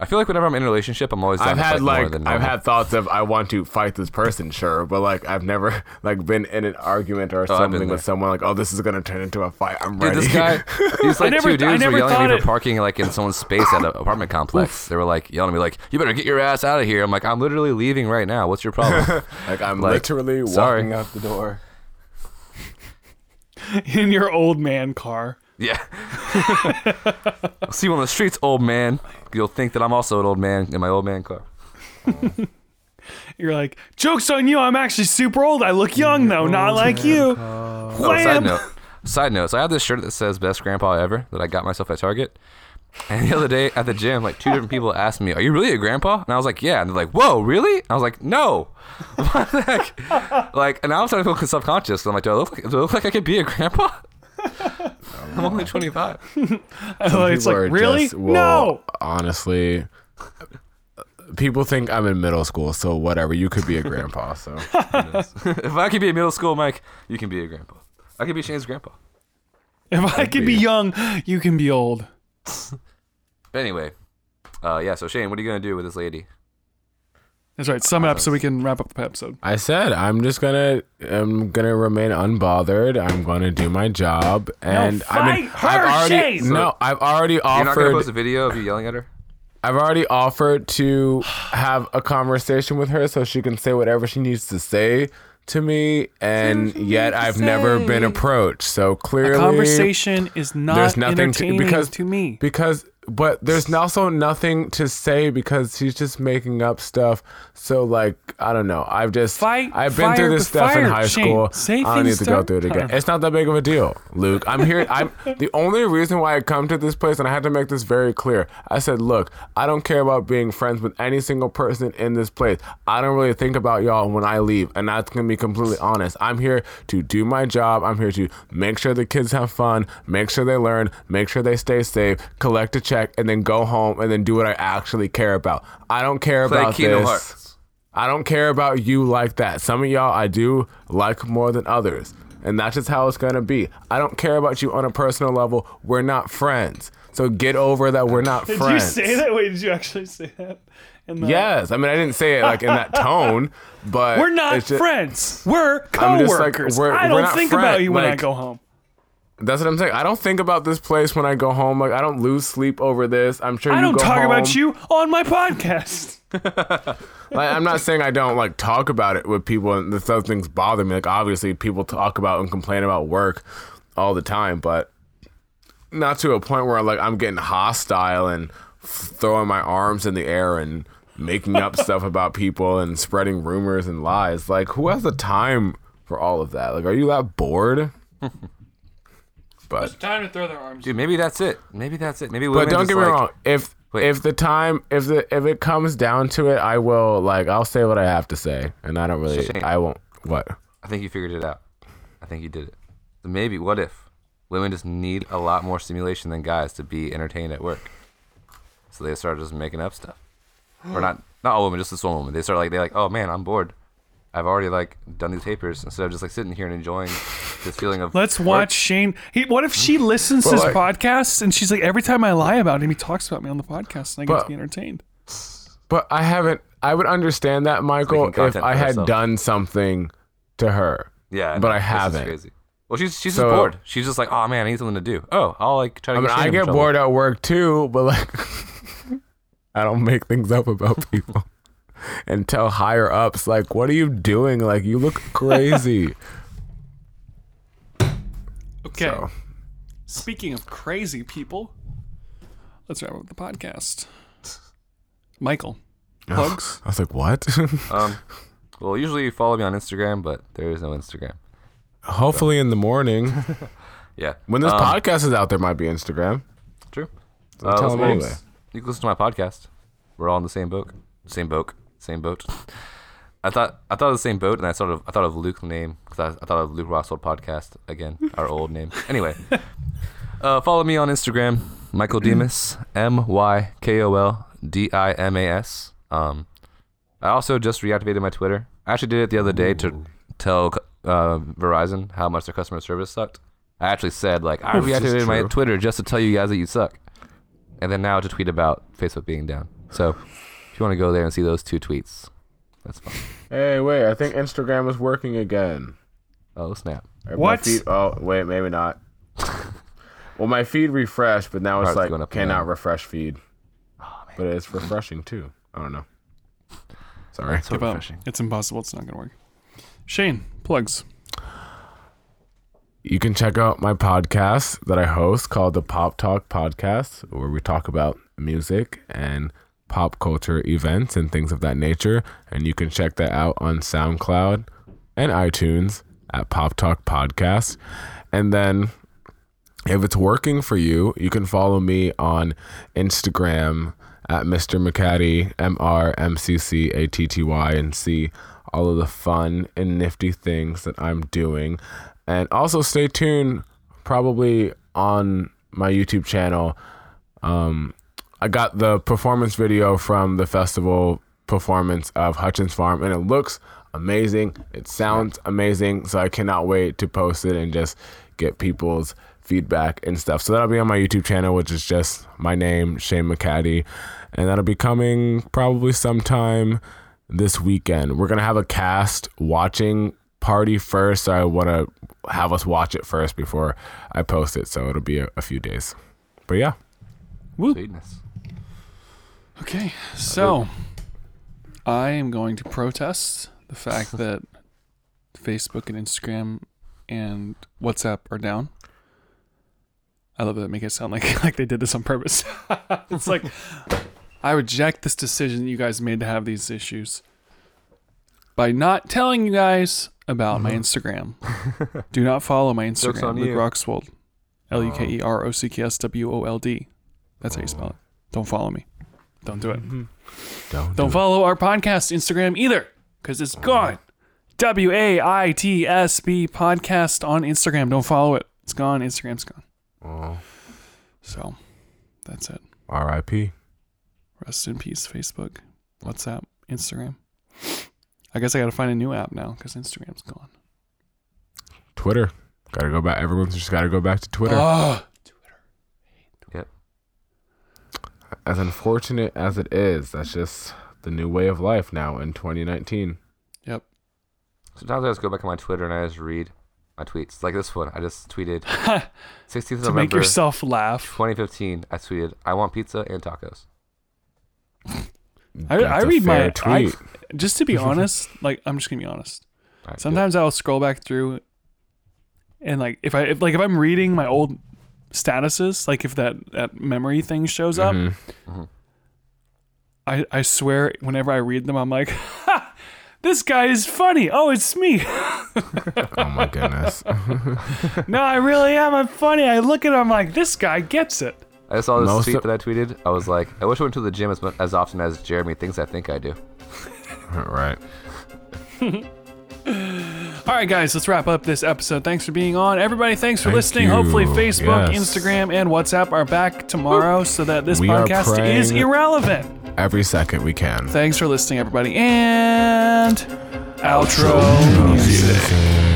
I feel like whenever I'm in a relationship, I'm always. Down I've to had fight more like than I've had thoughts of I want to fight this person, sure, but like I've never like been in an argument or Oh, something with someone like, oh, this is gonna turn into a fight. I'm Dude, ready. this guy, these like never- I two dudes never were yelling at me it- for parking like in someone's space at an apartment complex. They were like yelling at me like, "You better get your ass out of here." I'm like, "I'm literally leaving right now. What's your problem?" like I'm Like, literally sorry. walking out the door. in your old man car. Yeah. I'll see you on the streets, old man. You'll think that I'm also an old man in my old man car. You're like, jokes on you. I'm actually super old. I look young though, not like you. Oh, side note. Side note. So I have this shirt that says "Best Grandpa Ever" that I got myself at Target. And the other day at the gym, like two different people asked me, "Are you really a grandpa?" And I was like, "Yeah." And they're like, "Whoa, really?" I was like, "No." What the heck? Like, and now I'm starting to feel self-conscious. I'm like, "Do I look like, do I look like I could be a grandpa?" I'm only 25. it's like really just- well, no. Honestly, people think I'm in middle school, so whatever. You could be a grandpa, so if I could be a middle school Mike, you can be a grandpa. I could be Shayne's grandpa. If I could be be. young, you can be old. But anyway, uh, yeah. So Shayne, what are you gonna do with this lady? That's right. Sum it up so we can wrap up the episode. I said I'm just gonna I'm gonna remain unbothered. I'm gonna do my job, and I mean fight I've already Shayne! no, I've already You're not gonna offered. post a video of you yelling at her. I've already offered to have a conversation with her so she can say whatever she needs to say to me, and yet I've never been approached. So clearly, A conversation is not there's nothing to entertaining because to me. because but there's also nothing to say because she's just making up stuff. So like I don't know. I've just Fight I've been through this stuff in high school. Say I don't need to to go through it again. It's not that big of a deal, Luke. I'm here. I'm the only reason why I come to this place, and I had to make this very clear. I said, look, I don't care about being friends with any single person in this place. I don't really think about y'all when I leave, and that's gonna be completely honest. I'm here to do my job. I'm here to make sure the kids have fun, make sure they learn, make sure they stay safe, collect a check, and then go home and then do what I actually care about. I don't care Play about Kingdom this. Hearts. I don't care about you like that. Some of y'all I do like more than others. And that's just how it's gonna be. I don't care about you on a personal level. We're not friends. So get over that we're not Did friends. you say that? Wait, did you actually say that? In the- Yes. I mean I didn't say it like in that tone, but We're not just- friends. We're I'm like, coworkers. we're- I we're don't not think about you when I go home. That's what I'm saying. I don't think about this place when I go home. Like I don't lose sleep over this. I'm sure I don't talk about you on my podcast. like, I'm not saying I don't like talk about it with people and the those things bother me. Like obviously people talk about and complain about work all the time, but not to a point where like I'm getting hostile and throwing my arms in the air and making up stuff about people and spreading rumors and lies. Like who has the time for all of that? Like are you that bored? But it's time to throw their arms. Dude, maybe that's it. Maybe that's it. Maybe but women don't get me like, wrong. If Wait. if the time if the if it comes down to it, I will like I'll say what I have to say, and I don't really Shayne. I won't what. I think you figured it out. I think you did it. So maybe what if women just need a lot more stimulation than guys to be entertained at work? So they start just making up stuff. Or not not all women, just this one woman. They start like they're like, Oh man, I'm bored. I've already like done these papers instead of just like sitting here and enjoying this feeling of Let's work." watch Shayne. He, what if she listens to his like- podcast and she's like, every time I lie about him, he talks about me on the podcast and I get But- to be entertained. But I haven't. I would understand that, Michael, if I had herself. done something to her. Yeah, but. I haven't. Crazy. Well, she's she's So- just bored. She's just like, oh man, I need something to do. Oh, I'll like try to. I mean, get Shayne I get bored at work too, but like, I don't make things up about people and tell higher ups like, "What are you doing? Like, you look crazy." Okay. So, Speaking of crazy people, let's wrap up the podcast. Michael, plugs. I was like, what? Um, well, usually you follow me on Instagram, but there is no Instagram. Hopefully in the morning. Yeah. When this Um, podcast is out, there might be Instagram. True. So tell them anyway. You can listen to my podcast. We're all in the same boat. Same boat. Same boat. I thought I thought of the same boat, and I sort of I thought of Luke's name because I, I thought of Luke Rockswold podcast again, our old name. Anyway, uh, follow me on Instagram, Michael Dimas, M Y K O L D I M A S. Um, I also just reactivated my Twitter. I actually did it the other day to tell uh, Verizon how much their customer service sucked. I actually said like I reactivated my. Twitter just to tell you guys that you suck, and then now to tweet about Facebook being down. So if you want to go there and see those two tweets, that's fine. Hey, wait. I think Instagram is working again. Oh snap! Uh, my What? feed- oh, wait. Maybe not. well, my feed refreshed, but now it's Heart's like going up and cannot down. refresh feed. Oh man, But it's refreshing too. I don't know. Sorry. so refreshing. It's impossible. It's not going to work. Shayne, plugs. You can check out my podcast that I host called the Pop Talk Podcast, where we talk about music and pop culture events and things of that nature. And you can check that out on SoundCloud and iTunes at Pop Talk Podcast. And then if it's working for you, you can follow me on Instagram at Mr. McCatty, M R M C C A T T Y, and see all of the fun and nifty things that I'm doing. And also stay tuned, probably on my YouTube channel. Um, I got the performance video from the festival performance of Hutchins Farm, and it looks amazing. It sounds amazing. So I cannot wait to post it and just get people's feedback and stuff. So that'll be on my YouTube channel, which is just my name, Shayne McCatty. And that'll be coming probably sometime this weekend. We're going to have a cast watching party first. So I want to have us watch it first before I post it. So it'll be a, a few days. But yeah. Sweetness. Okay, so I am going to protest the fact that Facebook and Instagram and WhatsApp are down. I love that make it sound like like they did this on purpose. it's like I reject this decision you guys made to have these issues by not telling you guys about my mm-hmm. Instagram. Do not follow my Joke's on Instagram, Luke you. Rockswold, L U K E oh. R O C K S W O L D. That's how you spell it. Don't follow me. Don't do it. Mm-hmm. Don't, Don't follow our podcast Instagram either, because it's oh, gone. W A I T S B podcast on Instagram. Don't follow it. It's gone. Instagram's gone. Oh, So that's it. R.I.P. Rest in peace, Facebook, WhatsApp, Instagram. I guess I got to find a new app now because Instagram's gone. Twitter. Gotta go back. Everyone's just gotta go back to Twitter. Oh, Yep. As unfortunate as it is, that's just the new way of life now in 2019. yep. Sometimes I just go back on my Twitter and I just read my tweets. Like this one, I just tweeted 16th to November make yourself laugh. 2015. I tweeted, "I want pizza and tacos." I, That's I a read my fair I, tweet. just to be honest. Like I'm just gonna be honest. All right, Sometimes I'll scroll back through, and like if I if, like if I'm reading my old statuses, like if that that memory thing shows up, Mhm. I I swear whenever I read them, I'm like, ha, this guy is funny. Oh, it's me. Oh my goodness. no, I really am. I'm funny. I look at him like this guy gets it. I saw this Most tweet of- that I tweeted. I was like, "I wish I went to the gym as as often as Jeremy thinks I think I do." right. All right, guys, let's wrap up this episode. Thanks for being on. Everybody, thanks for Thank listening. you. Hopefully, Facebook, Yes. Instagram, and WhatsApp are back tomorrow so that this We podcast is irrelevant. Every second we can. Thanks for listening, everybody. And outro music. Music.